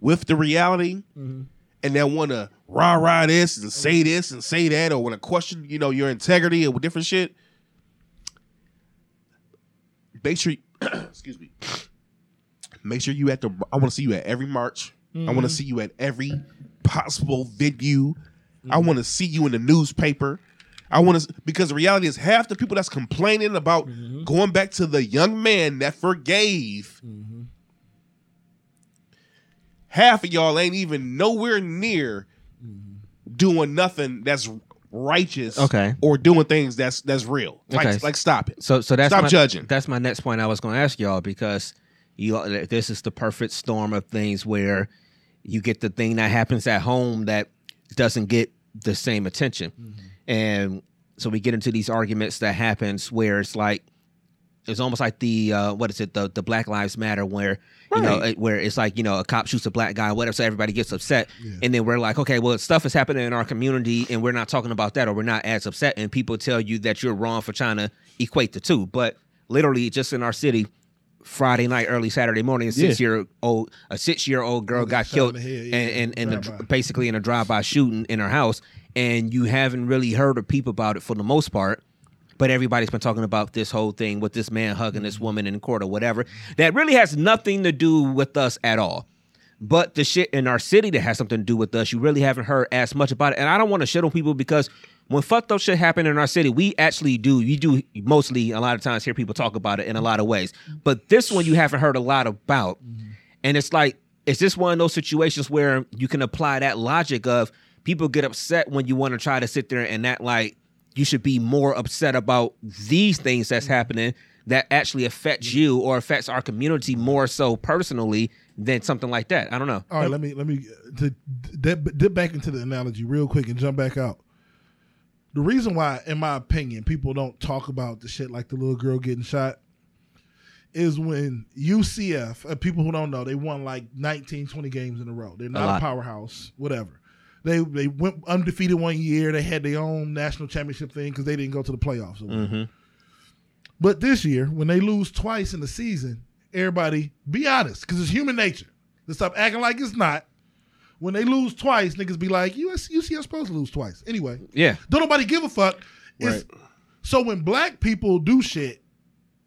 with the reality, and that want to rah rah this and say this and say that, or want to question you know your integrity or different shit. Make sure, *clears throat* excuse me. Make sure you at the. I want to see you at every march. I want to mm-hmm. see you at every possible venue. I want to see you in the newspaper. I want to because the reality is half the people that's complaining about mm-hmm. going back to the young man that forgave. Mm-hmm. Half of y'all ain't even nowhere near doing nothing that's righteous. Okay. or doing things that's that's real. Like Okay. like stop it. So so that's Stop my, judging. That's my next point. I was going to ask y'all because you this is the perfect storm of things where you get the thing that happens at home that doesn't get the same attention, mm-hmm. and so we get into these arguments that happens where it's like it's almost like the uh, what is it the the Black Lives Matter where you know it- where it's like you know a cop shoots a black guy whatever so everybody gets upset. And then we're like okay well stuff is happening in our community and we're not talking about that or we're not as upset. And people tell you that you're wrong for trying to equate the two. But literally just in our city Friday night early Saturday morning a six year old a six year old girl got killed yeah, and and, and a, basically in a drive by shooting in her house. And you haven't really heard or peep about it for the most part but everybody's been talking about this whole thing with this man hugging this woman in court or whatever. That really has nothing to do with us at all. But the shit in our city that has something to do with us, you really haven't heard as much about it. And I don't want to shit on people because when fucked up shit happen in our city, we actually do. You do mostly a lot of times hear people talk about it in a lot of ways. But this one you haven't heard a lot about. And it's like, is this one of those situations where you can apply that logic of people get upset when you want to try to sit there and that like you should be more upset about these things that's happening that actually affects you or affects our community more so personally than something like that. I don't know. All right, let me let me to dip, dip back into the analogy real quick and jump back out. The reason why, in my opinion, people don't talk about the shit like the little girl getting shot is when UCF, uh, people who don't know, they won like 19, 20 games in a row. They're not a, lot. powerhouse, whatever. They they went undefeated one year. They had their own national championship thing because they didn't go to the playoffs. whatever. But this year, when they lose twice in the season, everybody be honest because it's human nature. Let's stop acting like it's not. When they lose twice, niggas be like, US, UCF supposed to lose twice. Anyway, Yeah. don't nobody give a fuck. It's- So when black people do shit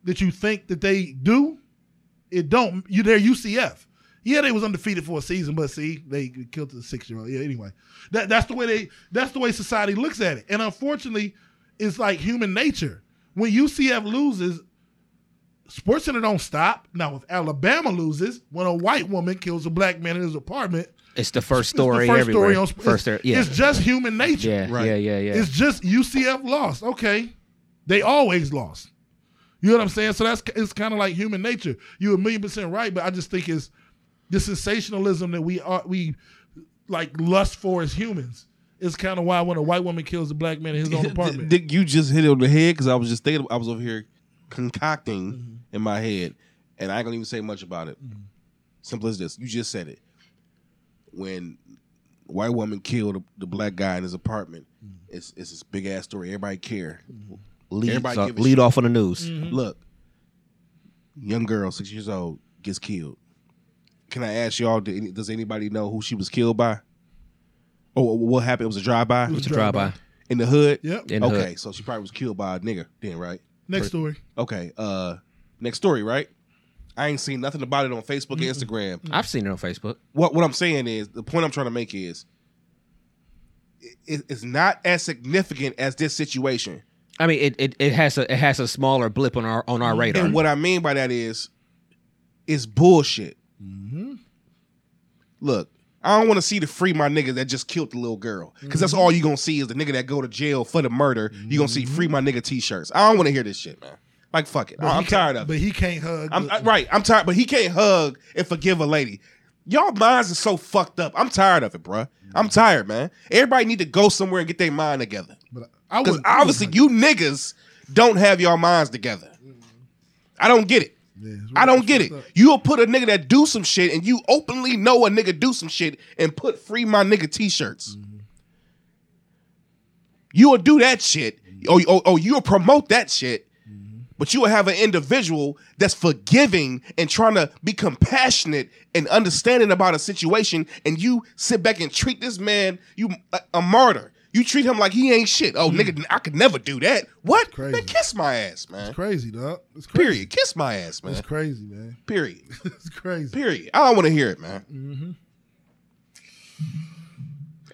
that you think that they do, it don't. You they're UCF. Yeah, they was undefeated for a season, but see, they killed the six year old. Yeah, anyway, that that's the way they that's the way society looks at it, and unfortunately, it's like human nature. When UCF loses, SportsCenter don't stop. Now, if Alabama loses, when a white woman kills a black man in his apartment, It's the first it's the story first everywhere. story on Sp- first it's. Yeah. it's just human nature. yeah, Right. yeah, yeah, yeah. It's just UCF lost. Okay, they always lost. You know what I'm saying? So that's it's kind of like human nature. You're a million percent right, but I just think it's the sensationalism that we are we like lust for as humans. Is kind of why when a white woman kills a black man in his own *laughs* apartment. Dick, you just hit it on the head because I was just thinking. I was over here concocting mm-hmm. in my head, and I ain't gonna even say much about it. Simple as this. You just said it. When white woman killed the, the black guy in his apartment, mm-hmm. it's it's this big ass story. Everybody care. Mm-hmm. lead, everybody so- give lead shit. off on the news. Look, young girl, six years old, gets killed. Can I ask y'all? did any- Does anybody know who she was killed by? Oh, what happened? It was a drive-by It was a drive by. in the hood. Yep. In the okay, hood. so she probably was killed by a nigga then, right? Next story. Okay. Uh next story, right? I ain't seen nothing about it on Facebook and Instagram. I've seen it on Facebook. What what I'm saying is the point I'm trying to make is it, it's not as significant as this situation. I mean, it, it, it has a it has a smaller blip on our on our radar. And what I mean by that is, it's bullshit. Mm-hmm. Look, I don't want to see the free my nigga that just killed the little girl, because that's Mm-hmm. all you're gonna see is the nigga that go to jail for the murder. You're gonna see free my nigga t-shirts. I don't want to hear this shit, man. Like fuck it, But I'm tired of But he can't hug. I'm I- right. I'm tired, but he can't hug and forgive a lady. Y'all minds are so fucked up. I'm tired of it, bruh. I'm tired, man. Everybody need to go somewhere and get their mind together. But I Because obviously you niggas don't have your minds together. I don't get it. Yeah, I don't get it. up. You'll put a nigga that do some shit and you openly know a nigga do some shit and put free my nigga t-shirts. You'll do that shit. Or, or, or you'll promote that shit. But you will have an individual that's forgiving and trying to be compassionate and understanding about a situation, and you sit back and treat this man you a, a martyr. You treat him like he ain't shit. Oh, nigga, I could never do that. What? Crazy. Man, kiss my ass, man. It's crazy, dog. It's crazy. Period. Kiss my ass, man. It's crazy, man. Period. *laughs* It's crazy. Period. I don't want to hear it, man. Hmm.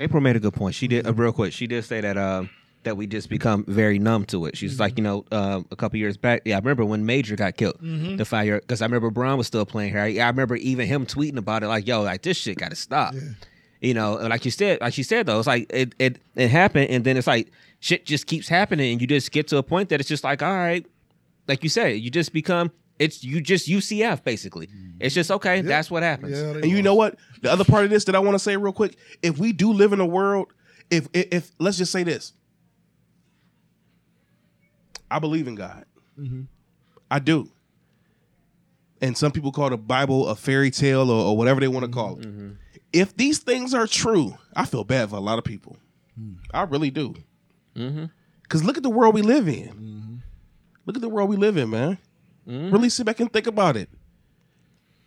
April made a good point. She did uh, real quick. She did say that uh, that we just become very numb to it. She's like, you know, uh, a couple years back. Yeah, I remember when Major got killed. The fire because I remember Brown was still playing here. I, I remember even him tweeting about it, like, "Yo, like this shit got to stop." You know, like you said, like she said though, it's like it it it happened, and then it's like shit just keeps happening, and you just get to a point that it's just like, all right, like you said, you just become. It's you just UCF basically. It's just okay. That's what happens. Yeah, And you lost. know what? The other part of this that I want to say real quick: if we do live in a world, if, if if let's just say this, I believe in God. Mm-hmm. I do. And some people call the Bible a fairy tale or, or whatever they want to call it. Mm-hmm. If these things are true, I feel bad for a lot of people. Hmm. I really do. Mm-hmm. Because look at the world we live in. Mm-hmm. Look at the world we live in, man. Mm-hmm. Really sit back and think about it.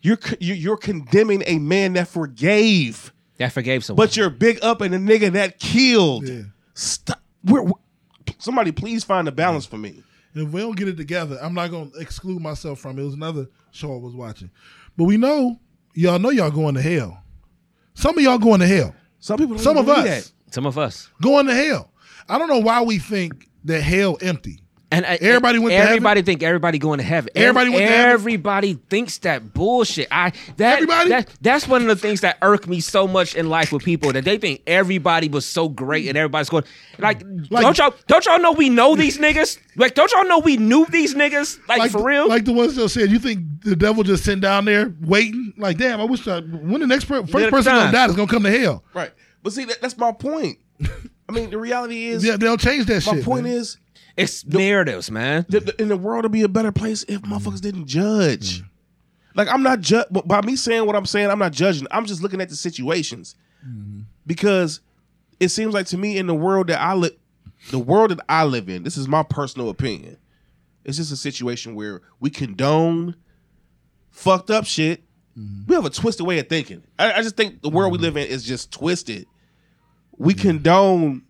You're you- you're condemning a man that forgave, That forgave someone. but you're big up in a nigga that killed. Yeah. Stop. We're, we're- somebody please find a balance for me. If we don't get it together, I'm not gonna exclude myself from it. It was another show I was watching. But we know y'all know y'all going to hell. Some of y'all going to hell. Some people don't Some of us some of us. going to hell. I don't know why we think that hell empty. And uh, Everybody went to? Everybody think everybody going to heaven. Everybody went to heaven? Everybody thinks that bullshit. I that, Everybody? that that's one of the things that irk me so much in life with people that they think everybody was so great and everybody's going like, Like- don't y'all don't y'all know we know these *laughs* niggas? Like don't y'all know we knew these niggas? Like, for real? Like the ones that said, you think the devil just sitting down there waiting? Like, damn, I wish I, when the next per, first of person gonna die is gonna come to hell. Right. But see, that, that's my point. *laughs* I mean, the reality is, Yeah, they'll change that my shit. point man. is, it's narratives, man. the, the, in the world would be a better place if motherfuckers didn't judge. Mm. Like I'm not ju- by me saying what I'm saying, I'm not judging. I'm just looking at the situations mm-hmm. because it seems like to me in the world that I live, the world that I live in. This is my personal opinion. It's just a situation where we condone fucked up shit. Mm-hmm. We have a twisted way of thinking. I, I just think the world we mm-hmm. live in is just twisted. We condone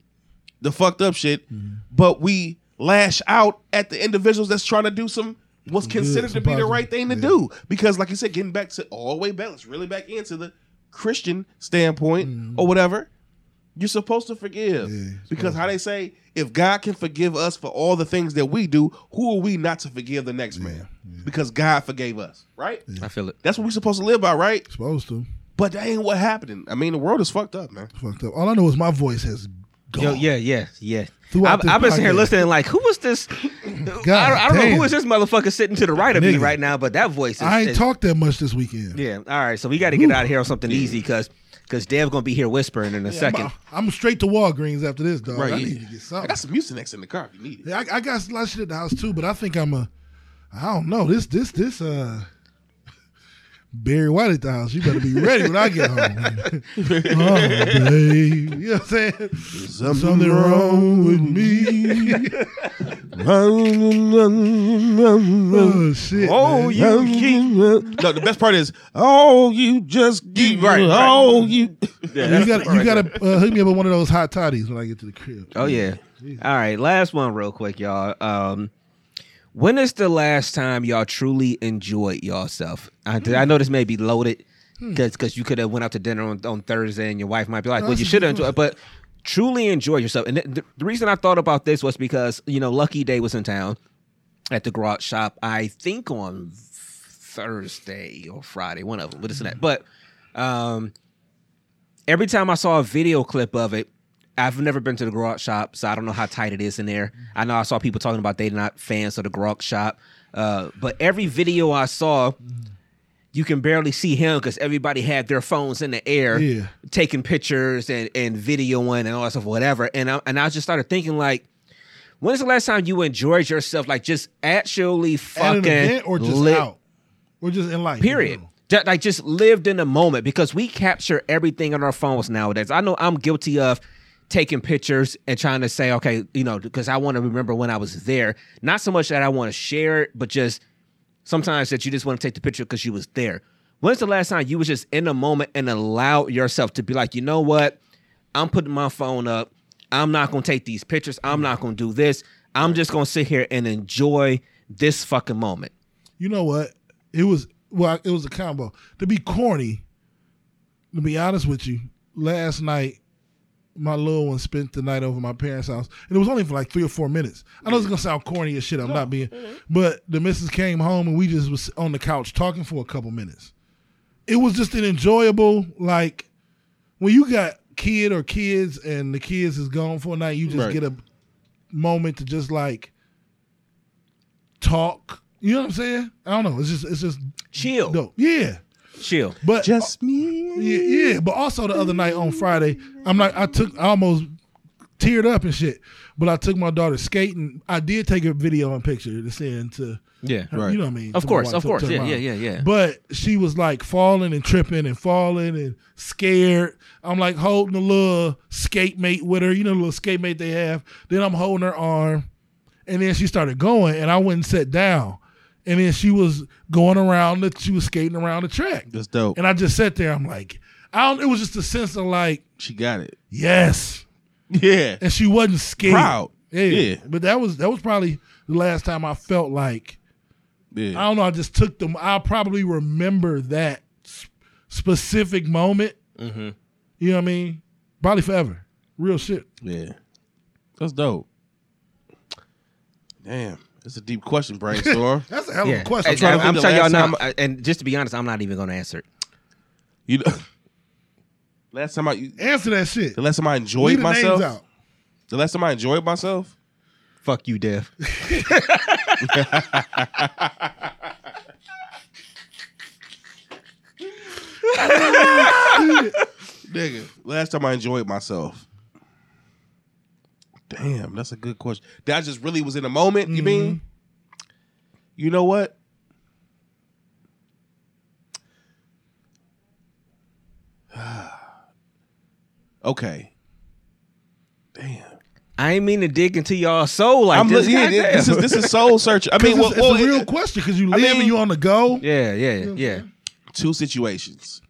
the fucked up shit, but we lash out at the individuals that's trying to do some what's good, considered to be the right thing to Yeah. do. Because, like you said, getting back to all the way back, let's really back into the Christian standpoint or whatever. You're supposed to forgive Mm-hmm. Yeah, because how they say, if God can forgive us for all the things that we do, who are we not to forgive the next man? Because God forgave us, right? I feel it. That's what we're supposed to live by, right? Supposed to. But that ain't what happened. I mean, the world is fucked up, man. Fucked up. All I know is my voice has gone. Yo, yeah, yeah, yeah. Throughout I've, I've been sitting here listening, like, who was this? God *laughs* I, don't- I don't know damn. who is this motherfucker sitting to the right of me right now, but that voice is. I ain't is- talked that much this weekend. Yeah. All right. So we got to get out of here on something easy because because Dev gonna be here whispering in a I'm, second. I'm straight to Walgreens after this, dog. Right, I yeah. need to get I got some Mucinex in the car if you need it. Yeah, I, I got a lot of shit at the house too, but I think I'm a. I don't know this this this uh. Barry White at the house. You better be ready when I get home. oh, babe. You know what I'm saying? Something, wrong with me. oh, shit. Oh, man. you keep. No, the best part is, oh, you just keep. Right, right. Oh, you. *laughs* you got you got to uh, hook me up with one of those hot toddies when I get to the crib. Oh yeah. All right. Last one, real quick, y'all. Um, when is the last time y'all truly enjoyed yourself? I, I know this may be loaded because you could have went out to dinner on, on Thursday and your wife might be like, "Well, you should have *laughs* enjoyed." But truly enjoy yourself. And the, the reason I thought about this was because you know Lucky Daye was in town at the garage shop. I think on Thursday or Friday, one of them. But and that. But um, every time I saw a video clip of it, I've never been to the garage shop, so I don't know how tight it is in there. I know I saw people talking about they're not fans of the garage shop, uh, but every video I saw, you can barely see him because everybody had their phones in the air, Yeah. taking pictures and and videoing and all that stuff, whatever. And I, and I just started thinking like. When's the last time you enjoyed yourself, like just actually fucking or just li- out? Or just in life? Period. Ju- Like just lived in the moment because we capture everything on our phones nowadays. I know I'm guilty of taking pictures and trying to say, okay, you know, because I want to remember when I was there. Not so much that I want to share it, but just sometimes that you just want to take the picture because you was there. When's the last time you was just in the moment and allowed yourself to be like, you know what? I'm putting my phone up. I'm not gonna take these pictures. I'm not gonna do this. I'm just gonna sit here and enjoy this fucking moment. You know what? It was well, it was a combo. To be corny, to be honest with you, last night my little one spent the night over at my parents' house, and it was only for like three or four minutes. I know it's gonna sound corny as shit. I'm not being, mm-hmm. but the missus came home and we just was on the couch talking for a couple minutes. It was just an enjoyable like when you got kid or kids and the kids is gone for a night. You just Right. get a moment to just like talk. You know what I'm saying? I don't know. It's just it's just Chill. dope. Yeah. Chill. But Just uh, me. yeah, yeah, but also the other night on Friday, I'm like I took I almost teared up and shit. But I took my daughter skating. I did take a video and picture to send to Yeah. her, you know what I mean? Of course, wife, of to- course. to Yeah, mom. yeah, yeah, yeah. But she was like falling and tripping and falling and scared. I'm like holding a little skate mate with her, you know, the little skate mate they have. Then I'm holding her arm, and then she started going, and I went and sat down, and then she was going around. The, she was skating around the track, That's dope. and I just sat there. I'm like, I don't. It was just a sense of like, She got it. yes, Yeah. and she wasn't scared. Proud. Yeah. Yeah. But that was that was probably the last time I felt like Yeah. I don't know. I just took them. I'll probably remember that s- specific moment. Mm-hmm. You know what I mean? Probably forever. Real shit. Yeah. That's dope. Damn. That's a deep question, *laughs* brainstorm. That's a hell of Yeah. a question. And- trying to I'm think the telling y'all last now, time- I- and just to be honest, I'm not even going to answer it. you know, *laughs* last time I you- Answer that shit. the last time I enjoyed Leave the myself. out. The last time I enjoyed myself. Fuck you, Dev. *laughs* Nigga, last time I enjoyed myself. Damn, that's a good question. That I just really was in a moment, you mean? You know what? *sighs* okay. Damn. I ain't mean to dig into y'all soul like I'm this. li- yeah, this is this is soul search. I mean, It's, well, it's well, a real it- question because you I live mean- and you on the go. yeah, yeah, yeah. two situations.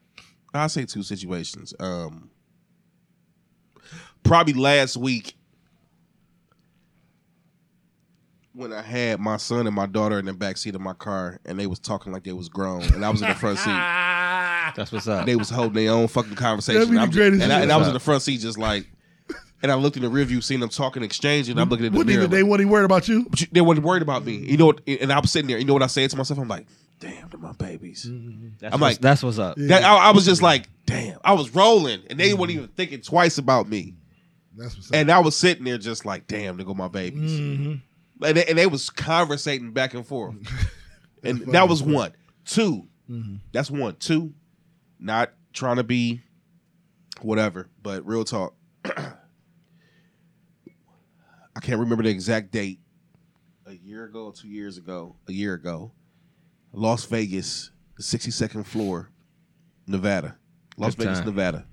I'll say two situations. Um probably last week when I had my son and my daughter in the back seat of my car and they was talking like they was grown and I was in the front seat. *laughs* That's what's up. They was holding their own fucking conversation. That'd be the I'm greatest and, I, and I was in the front seat just like and I looked in the rear view, seeing them talking, exchanging. I'm looking at the What mirror. even they like, what he worried about you? but you- they weren't worried about me. You know what? And I was sitting there. You know what I said to myself? I'm like, damn, they're my babies. Mm-hmm. That's I'm what's- like- that's what's up. That, I, I was just like, damn. I was rolling, and they weren't even thinking twice about me. That's what's up. And I was sitting there just like, damn, they go my babies. Mm-hmm. And, they, and they was conversating back and forth. *laughs* and that was one. 2 Mm-hmm. That's one. Two, not trying to be whatever, but real talk. *clears throat* I can't remember the exact date. A year ago two years ago, a year ago, Las Vegas, the 62nd floor, Nevada. Las Good Vegas, time. Nevada.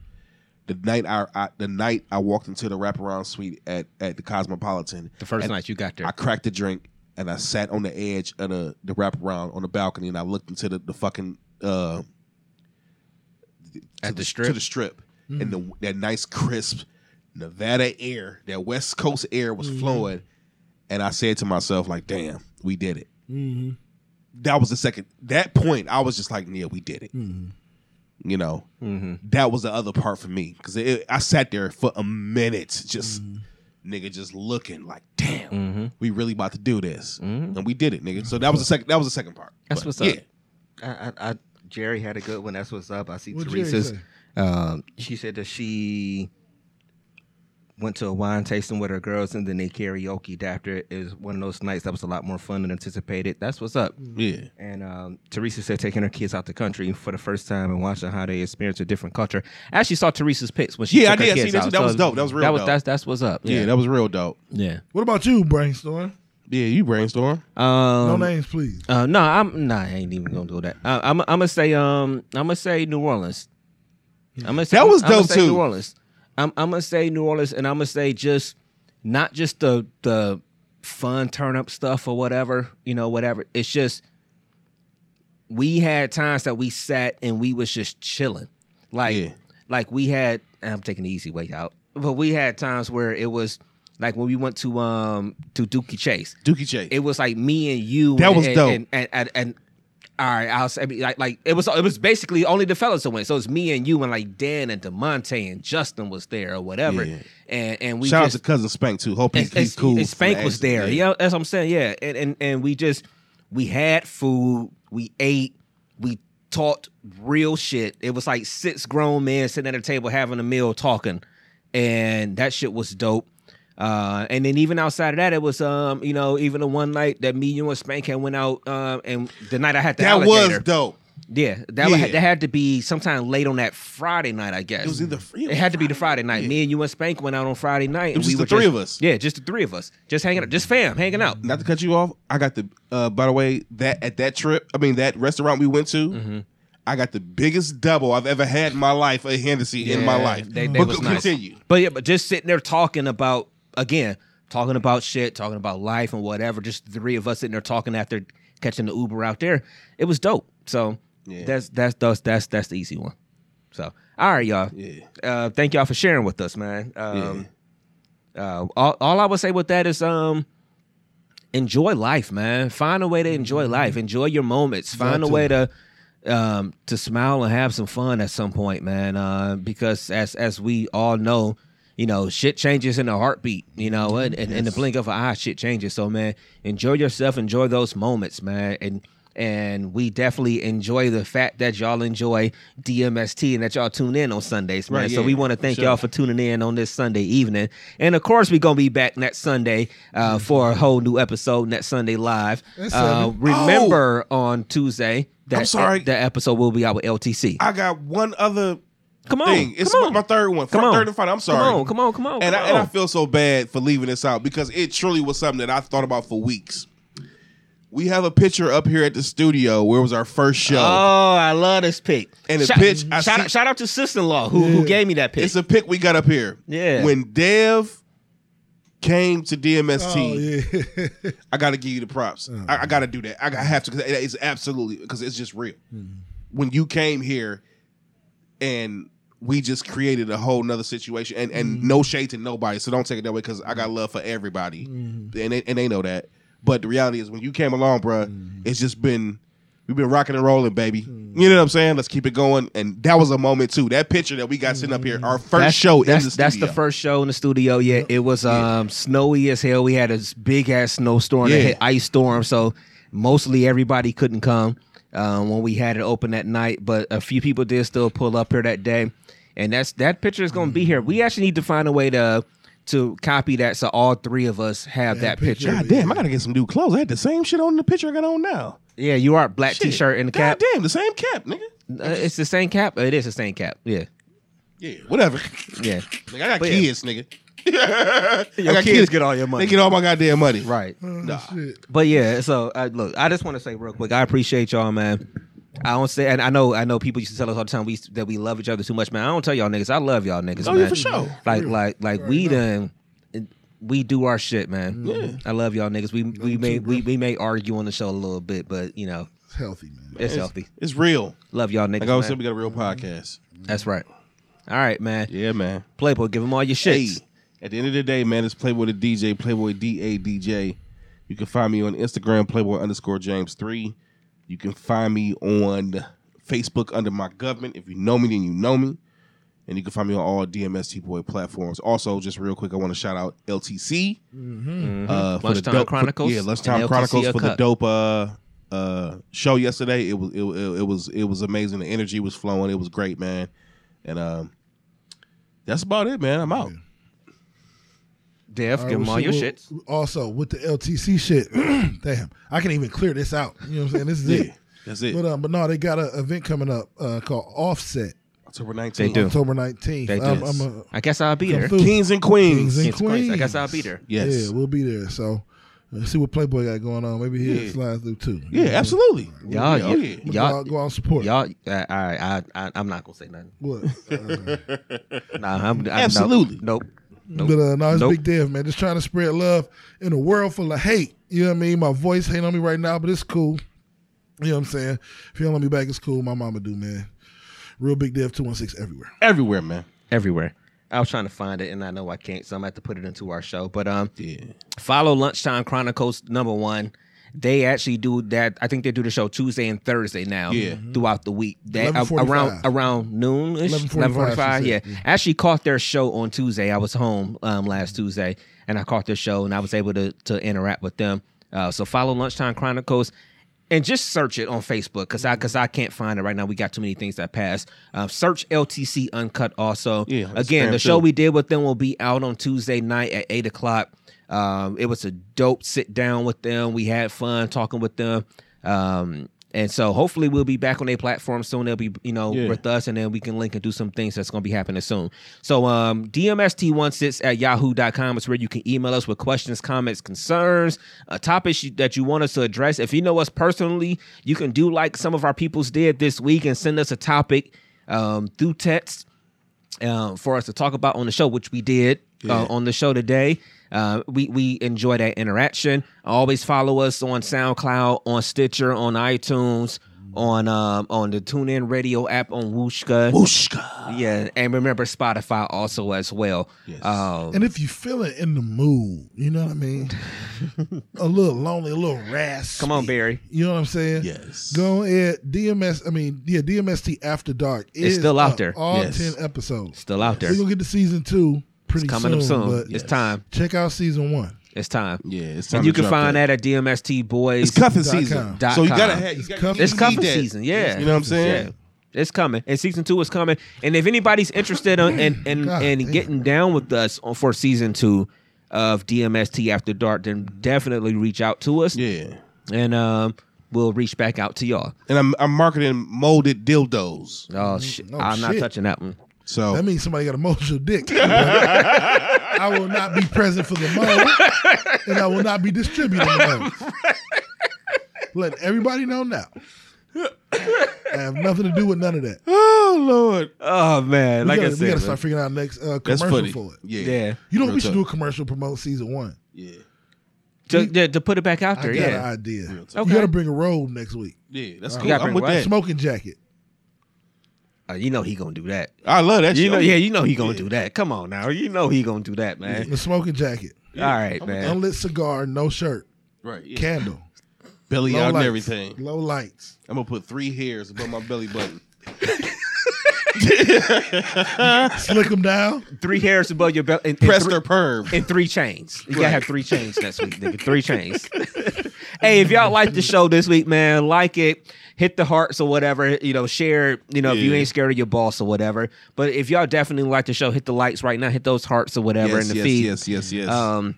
The night I, I the night I walked into the wraparound suite at, at the Cosmopolitan. The first night you got there. I cracked a drink and I sat on the edge of the, the wraparound on the balcony and I looked into the, the fucking uh At the strip? to the strip and the that nice crisp Nevada air, that West Coast air was flowing, and I said to myself like, "Damn, we did it." Mm-hmm. That was the second. That point, I was just like, "Yeah, we did it." You know, mm-hmm. that was the other part for me because I sat there for a minute, just mm-hmm. nigga, just looking like, damn, mm-hmm. we really about to do this, and we did it, nigga. So that was the second. That was the second part. That's But, what's yeah. up. I, I, I, Jerry had a good one. That's what's up. I see What'd Teresa's. Um, she said that she went to a wine tasting with her girls and then they karaoke after it. It was one of those nights that was a lot more fun than anticipated. That's what's up. Yeah. And um, Teresa said taking her kids out the country for the first time and watching how they experience a different culture. I actually saw Teresa's pics when she Yeah, I took her did. I kids seen that out. too. That was dope. That was real That was dope. that's that's what's up. Yeah, Yeah, that was real dope. yeah. What about you, brainstorm? Yeah, you brainstorm. Um, No names, please. Uh, no, I'm nah. I ain't even gonna do that. Uh, I'm I'm gonna say um I'm gonna say New Orleans. I'm gonna say That was I'm gonna dope, say too. New Orleans. I'm I'm gonna say New Orleans, and I'm gonna say just not just the the fun turn up stuff or whatever you know whatever. It's just we had times that we sat and we was just chilling, like Yeah. like we had. I'm taking the easy way out, but we had times where it was like when we went to um to Dooky Chase Dooky Chase. it was like me and you. That and, was dope. And, and, and, and- all right, I'll say like like it was it was basically only the fellas that went. So it's me and you and like Dan and Demonte and Justin was there or whatever. Yeah. And and we Shout just out to cousin Spank too. Hope he's, he's cool. Spank was the there. Yeah, that's what I'm saying. Yeah, and and and we just we had food, we ate, we talked real shit. It was like six grown men sitting at a table having a meal talking, and that shit was dope. Uh, and then even outside of that, it was um, you know, even the one night that me, you, and Spank had went out, um, and the night I had the That alligator. was dope. Yeah, that Yeah. Would, that had to be sometime late on that Friday night, I guess. It was either It had to be the Friday night. Me and you and Spank went out on Friday night. It was and we the were three just, of us. Yeah, just the three of us, just hanging out, just fam, hanging out. Not to cut you off, I got the. Uh, by the way, that at that trip, I mean that restaurant we went to, Mm-hmm. I got the biggest double I've ever had in my life of Hennessy in my life. They, they but was nice. continue. But yeah, but just sitting there talking about again, talking about shit, talking about life and whatever. Just the three of us sitting there talking after catching the Uber out there. It was dope. So Yeah. that's that's that's that's that's the easy one. So all right, y'all. Yeah. Uh, thank y'all for sharing with us, man. Um, uh, all, all I would say with that is um enjoy life, man. Find a way to enjoy life. Enjoy your moments. Find a way to um to smile and have some fun at some point, man. Uh, because as as we all know, you know, shit changes in a heartbeat, you know, and, and in the blink of an eye, shit changes. So man, enjoy yourself, enjoy those moments, man. And and we definitely enjoy the fact that y'all enjoy DMST and that y'all tune in on Sundays, man. Right, so we want to thank sure. y'all for tuning in on this Sunday evening. And of course, we're gonna be back next Sunday uh, for a whole new episode next Sunday live. Uh, seven. remember on Tuesday that I'm sorry. that episode will be out with LTC. I got one other come on, thing. It's come on. my third one. Come on. Third and final. I'm sorry. Come on, come on, come on. And come I, and I feel so bad for leaving this out because it truly was something that I thought about for weeks. We have a picture up here at the studio where it was our first show. Oh, I love this pic. And the shout, pitch, I shout, see- out, shout out to sister in law who, who gave me that pic. It's a pic we got up here. Yeah. When Dev came to Oh, DMST, yeah. *laughs* I got to give you the props. Oh. I, I got to do that. I, I have to because it's absolutely because it's just real. Hmm. When you came here, and we just created a whole nother situation, and and mm-hmm. no shade to nobody, so don't take it that way because I got love for everybody, mm-hmm. and they, and they know that. But the reality is, when you came along, bruh, mm-hmm. it's just been. We've been rocking and rolling, baby. You know what I'm saying? Let's keep it going. And that was a moment too. That picture that we got sitting up here, our first that's, show that's, in the that's the first show in the studio. Yeah, it was um, snowy as hell. We had a big ass snowstorm, Yeah. ice storm. So mostly everybody couldn't come um, when we had it open that night. But a few people did still pull up here that day, and that's that picture is going to be here. We actually need to find a way to to copy that so all three of us have that picture. picture. God damn, I gotta get some new clothes. I had the same shit on the picture I got on now. Yeah, you are black Shit. t-shirt and the cap. God damn, the same cap, nigga. Uh, it's the same cap. It is the same cap. Yeah, Yeah, whatever. yeah. Nigga, I got But yeah. kids, nigga. I Your got kids get all your money. They get all my goddamn money. Right. Mm, oh, nah. Shit. But yeah, so uh, look, I just want to say real quick, I appreciate y'all, man. I don't say, and I know, I know people used to tell us all the time we that we love each other too much, man. I don't tell y'all niggas, I love y'all niggas, Oh, man. yeah, for sure. Mm-hmm. Like, Real. like, like we done, we do our shit, man. Mm-hmm. Yeah. I love y'all niggas. We we you may too, we, we may argue on the show a little bit, but you know, It's healthy, man. it's, healthy. It's real. Love y'all niggas. Like I always man. said, we got a real mm-hmm. podcast. That's right. All right, man. Yeah, man. Playboy, give them all your Hey, shits. At the end of the day, man, it's Playboy the DJ, Playboy D A D J. You can find me on Instagram, Playboy underscore James three. You can find me on Facebook under my government. If you know me, then you know me. And you can find me on all DMS T Boy platforms. Also, just real quick, I want to shout out LTC. Uh, for the Mm-hmm. Lunchtime dope- for- Chronicles yeah, and Lunchtime LTC Chronicles for the dope uh, uh, show yesterday. It was it, it, it was it was amazing. The energy was flowing. It was great, man. And um, that's about it, man. I'm out. Dev, All right, give them all your so shits. Also, with the LTC shit, *clears throat* damn, I can even clear this out. You know what I'm saying? This is Yeah, it. that's it. But um, but no, they got an event coming up uh, called Offset, October 19th. They do. October 19th. They do. I'm, I'm a, I guess I'll be there. through. Kings and Queens. Kings and Kings Queens. I guess I'll be there. Yes. Yeah, we'll be there. So let's see what Playboy got going on. Maybe he'll Yeah. slide through too. Yeah, absolutely. Y'all, Yeah, oh, y- yeah. Go y'all, out, go out and support. y'all. Uh, all right, I, I, I'm not gonna say nothing. What? *laughs* Uh, Nah, I'm, I, Absolutely. Nope. nope. But uh, no, it's Nope. big dev, man. Just trying to spread love in a world full of hate. You know what I mean? My voice hate on me right now, but it's cool. You know what I'm saying? If you don't let me back, it's cool. My mama do, man. Real big dev 216 everywhere. Everywhere, man. Everywhere. I was trying to find it, and I know I can't, so I'm gonna have to put it into our show. But um, Yeah. follow Lunchtime Chronicles number one. They actually do that. I think they do the show Tuesday and Thursday now. Yeah. throughout the week. They, uh, around around noon, 11:45, eleven forty five. she Yeah, said. I actually caught their show on Tuesday. I was home um, last Tuesday, and I caught their show, and I was able to to interact with them. Uh, so follow Lunchtime Chronicles. And just search it on Facebook because I because I can't find it right now. We got too many things that pass. Uh, search LTC Uncut also. Yeah, Again, the show too. we did with them will be out on Tuesday night at eight o'clock. Um, it was a dope sit down with them. We had fun talking with them. Um, and so hopefully we'll be back on their platform soon. They'll be, you know, Yeah. with us and then we can link and do some things that's going to be happening soon. So um, DMST16 at yahoo.com is where you can email us with questions, comments, concerns, uh, topics that you want us to address. If you know us personally, you can do like some of our peoples did this week and send us a topic um, through text um, for us to talk about on the show, which we did uh, on the show today. Uh, we we enjoy that interaction. Always follow us on SoundCloud, on Stitcher, on iTunes, on um, on the TuneIn Radio app, on Wooshka. Wooshka. Yeah, and remember Spotify also as well. Yes. Um, And if you feeling in the mood, you know what I mean? *laughs* a little lonely, a little raspy. come on, Barry. You know what I'm saying? Yes. Go ahead. DMS, I mean, yeah, DMST After Dark is still out there. All Yes. 10 episodes. Still out there. We're going to get to season two pretty Coming up soon. But It's time. check out season one. It's time. Yeah, it's time And you can find that. that at DMST Boys. It's cuffing season. com. Dot So you gotta have. You It's gotta, cuffing- It's cuffing that. season, yeah. You know what I'm saying? Yeah. It's coming, and season two is coming. And if anybody's interested in in, *coughs* in, God in getting down with us on, for season two of DMST After Dark, then definitely reach out to us, Yeah. and um, we'll reach back out to y'all. And I'm I'm marketing molded dildos. Oh, shit. Oh, I'm not touching that one. So That means somebody got a mold dick. *laughs* I will not be present for the mold, and I will not be distributing the *laughs* mold. Let everybody know now. I have nothing to do with none of that. Oh Lord. Oh man, We like gotta, I we gotta man. start figuring out next uh, commercial funny. for it. Yeah. Yeah. You know, Real we should talk. do a commercial promote season one. Yeah. to, to, to put it back out there. I there. got an Yeah, idea. Real You got to bring a robe next week. Yeah. That's cool. I'm with what? that. Smoking jacket. Uh, you know he gonna do that. I love that. You shit. know, yeah, you know he gonna do that. Come on now, you know he gonna do that, man. The smoking jacket. All right, man. Unlit cigar, no shirt, Right. Yeah. candle, Belly low out and everything. low lights. I'm gonna put three hairs above my belly button. *laughs* Slick them down. Three hairs above your belly. And, and Pressed three- perm. and three chains. You gotta have three chains next week, nigga. Three chains. hey, if y'all like the show this week, man, like it, hit the hearts or whatever. You know, share. You know, if you ain't scared of your boss or whatever. But if y'all definitely like the show, hit the likes right now. Hit those hearts or whatever yes, in the yes, feed. yes, yes, yes. Yes um,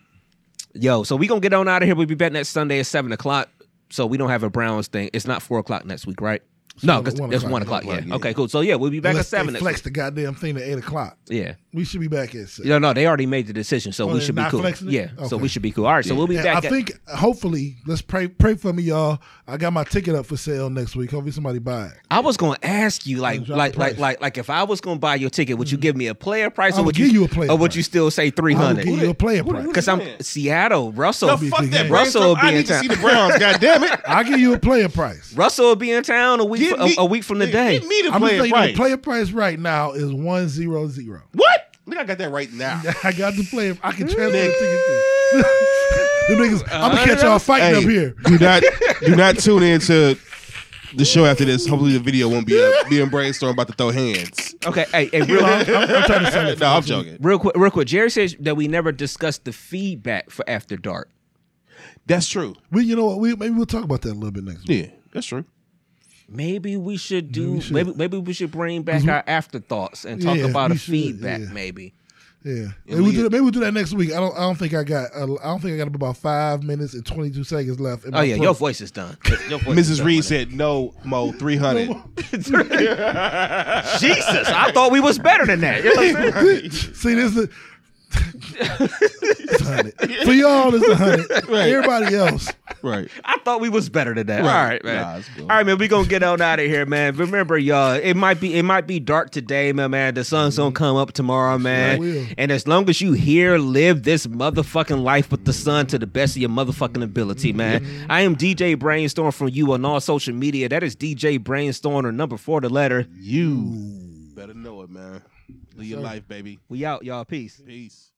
yo, so we gonna get on out of here. We'll be back next Sunday at seven o'clock. So we don't have a Browns thing. It's not four o'clock next week, right? No, because it's o'clock, one o'clock. one Yeah. yeah. Okay, cool. So yeah, we'll be back Unless at seven they flex week. the goddamn thing at eight o'clock. Yeah. We should be back at six. No, no, they already made the decision, so Oh, we they're should be cool. flexing it? Yeah, so we should be cool. All right, so we'll be And back. I at- think hopefully, let's pray pray for me, y'all. I got my ticket up for sale next week. Hopefully somebody buy it. I was going to ask you, like, like, like. Mm-hmm. like, like, if I was going to buy your ticket, would you give me a player price, or would would give you a player or would you still say three I will hundred? give you a player price. Because I'm Seattle. Russell, no, be fuck that. game. Russell will Brainstorm. be I in need to town. see the Browns. God damn it. *laughs* I'll give you a player price. Russell will be in town a week, Give a, me- a week from the Give day. me the I'm player just saying price. the player price right now is one zero zero. What? Nigga, I got that right now. *laughs* I got the player. I can transfer the ticket *laughs* the niggas, I'm gonna catch y'all fighting Hey, up here. Do not *laughs* do not tune in to the show after this, hopefully the video won't be uh, a, being brainstorm about to throw hands. Okay, hey, hey, real, I'm, I'm trying to sell it. No, I'm joking. real quick, real quick. Jerry says that we never discussed the feedback for After Dark. That's true. We, you know what? We maybe we'll talk about that a little bit next week. Yeah, that's true. Maybe we should do. we should. Maybe maybe we should bring back our afterthoughts and talk Yeah, about we a should, feedback. yeah. Maybe. Yeah, maybe we'll, do that, maybe we'll do that next week. I don't. I don't think I got. Uh, I don't think I got about five minutes and twenty two seconds left. in Oh yeah, pro- your voice is done. *laughs* Your voice is Mrs. done, Reed said no, Mo, three hundred. *laughs* *laughs* Jesus, I thought we was better than that. You know what I'm saying? See, this is. It's hundred. For y'all, it's a hundred. Everybody else, Right. I thought we was better than that. Right. All right, man. Nah, it's cool. All right, man. We gonna get on out of here, man. Remember, y'all. It might be it might be dark today, man. Man, the sun's gonna mm-hmm. come up tomorrow, man. will. And as long as you here, live this motherfucking life with the sun to the best of your motherfucking ability, mm-hmm. man. I am DJ Brainstorm from you on all social media. That is DJ Brainstorm or number four, the letter. You better know it, man. Live your life, baby. We out, y'all. Peace. Peace.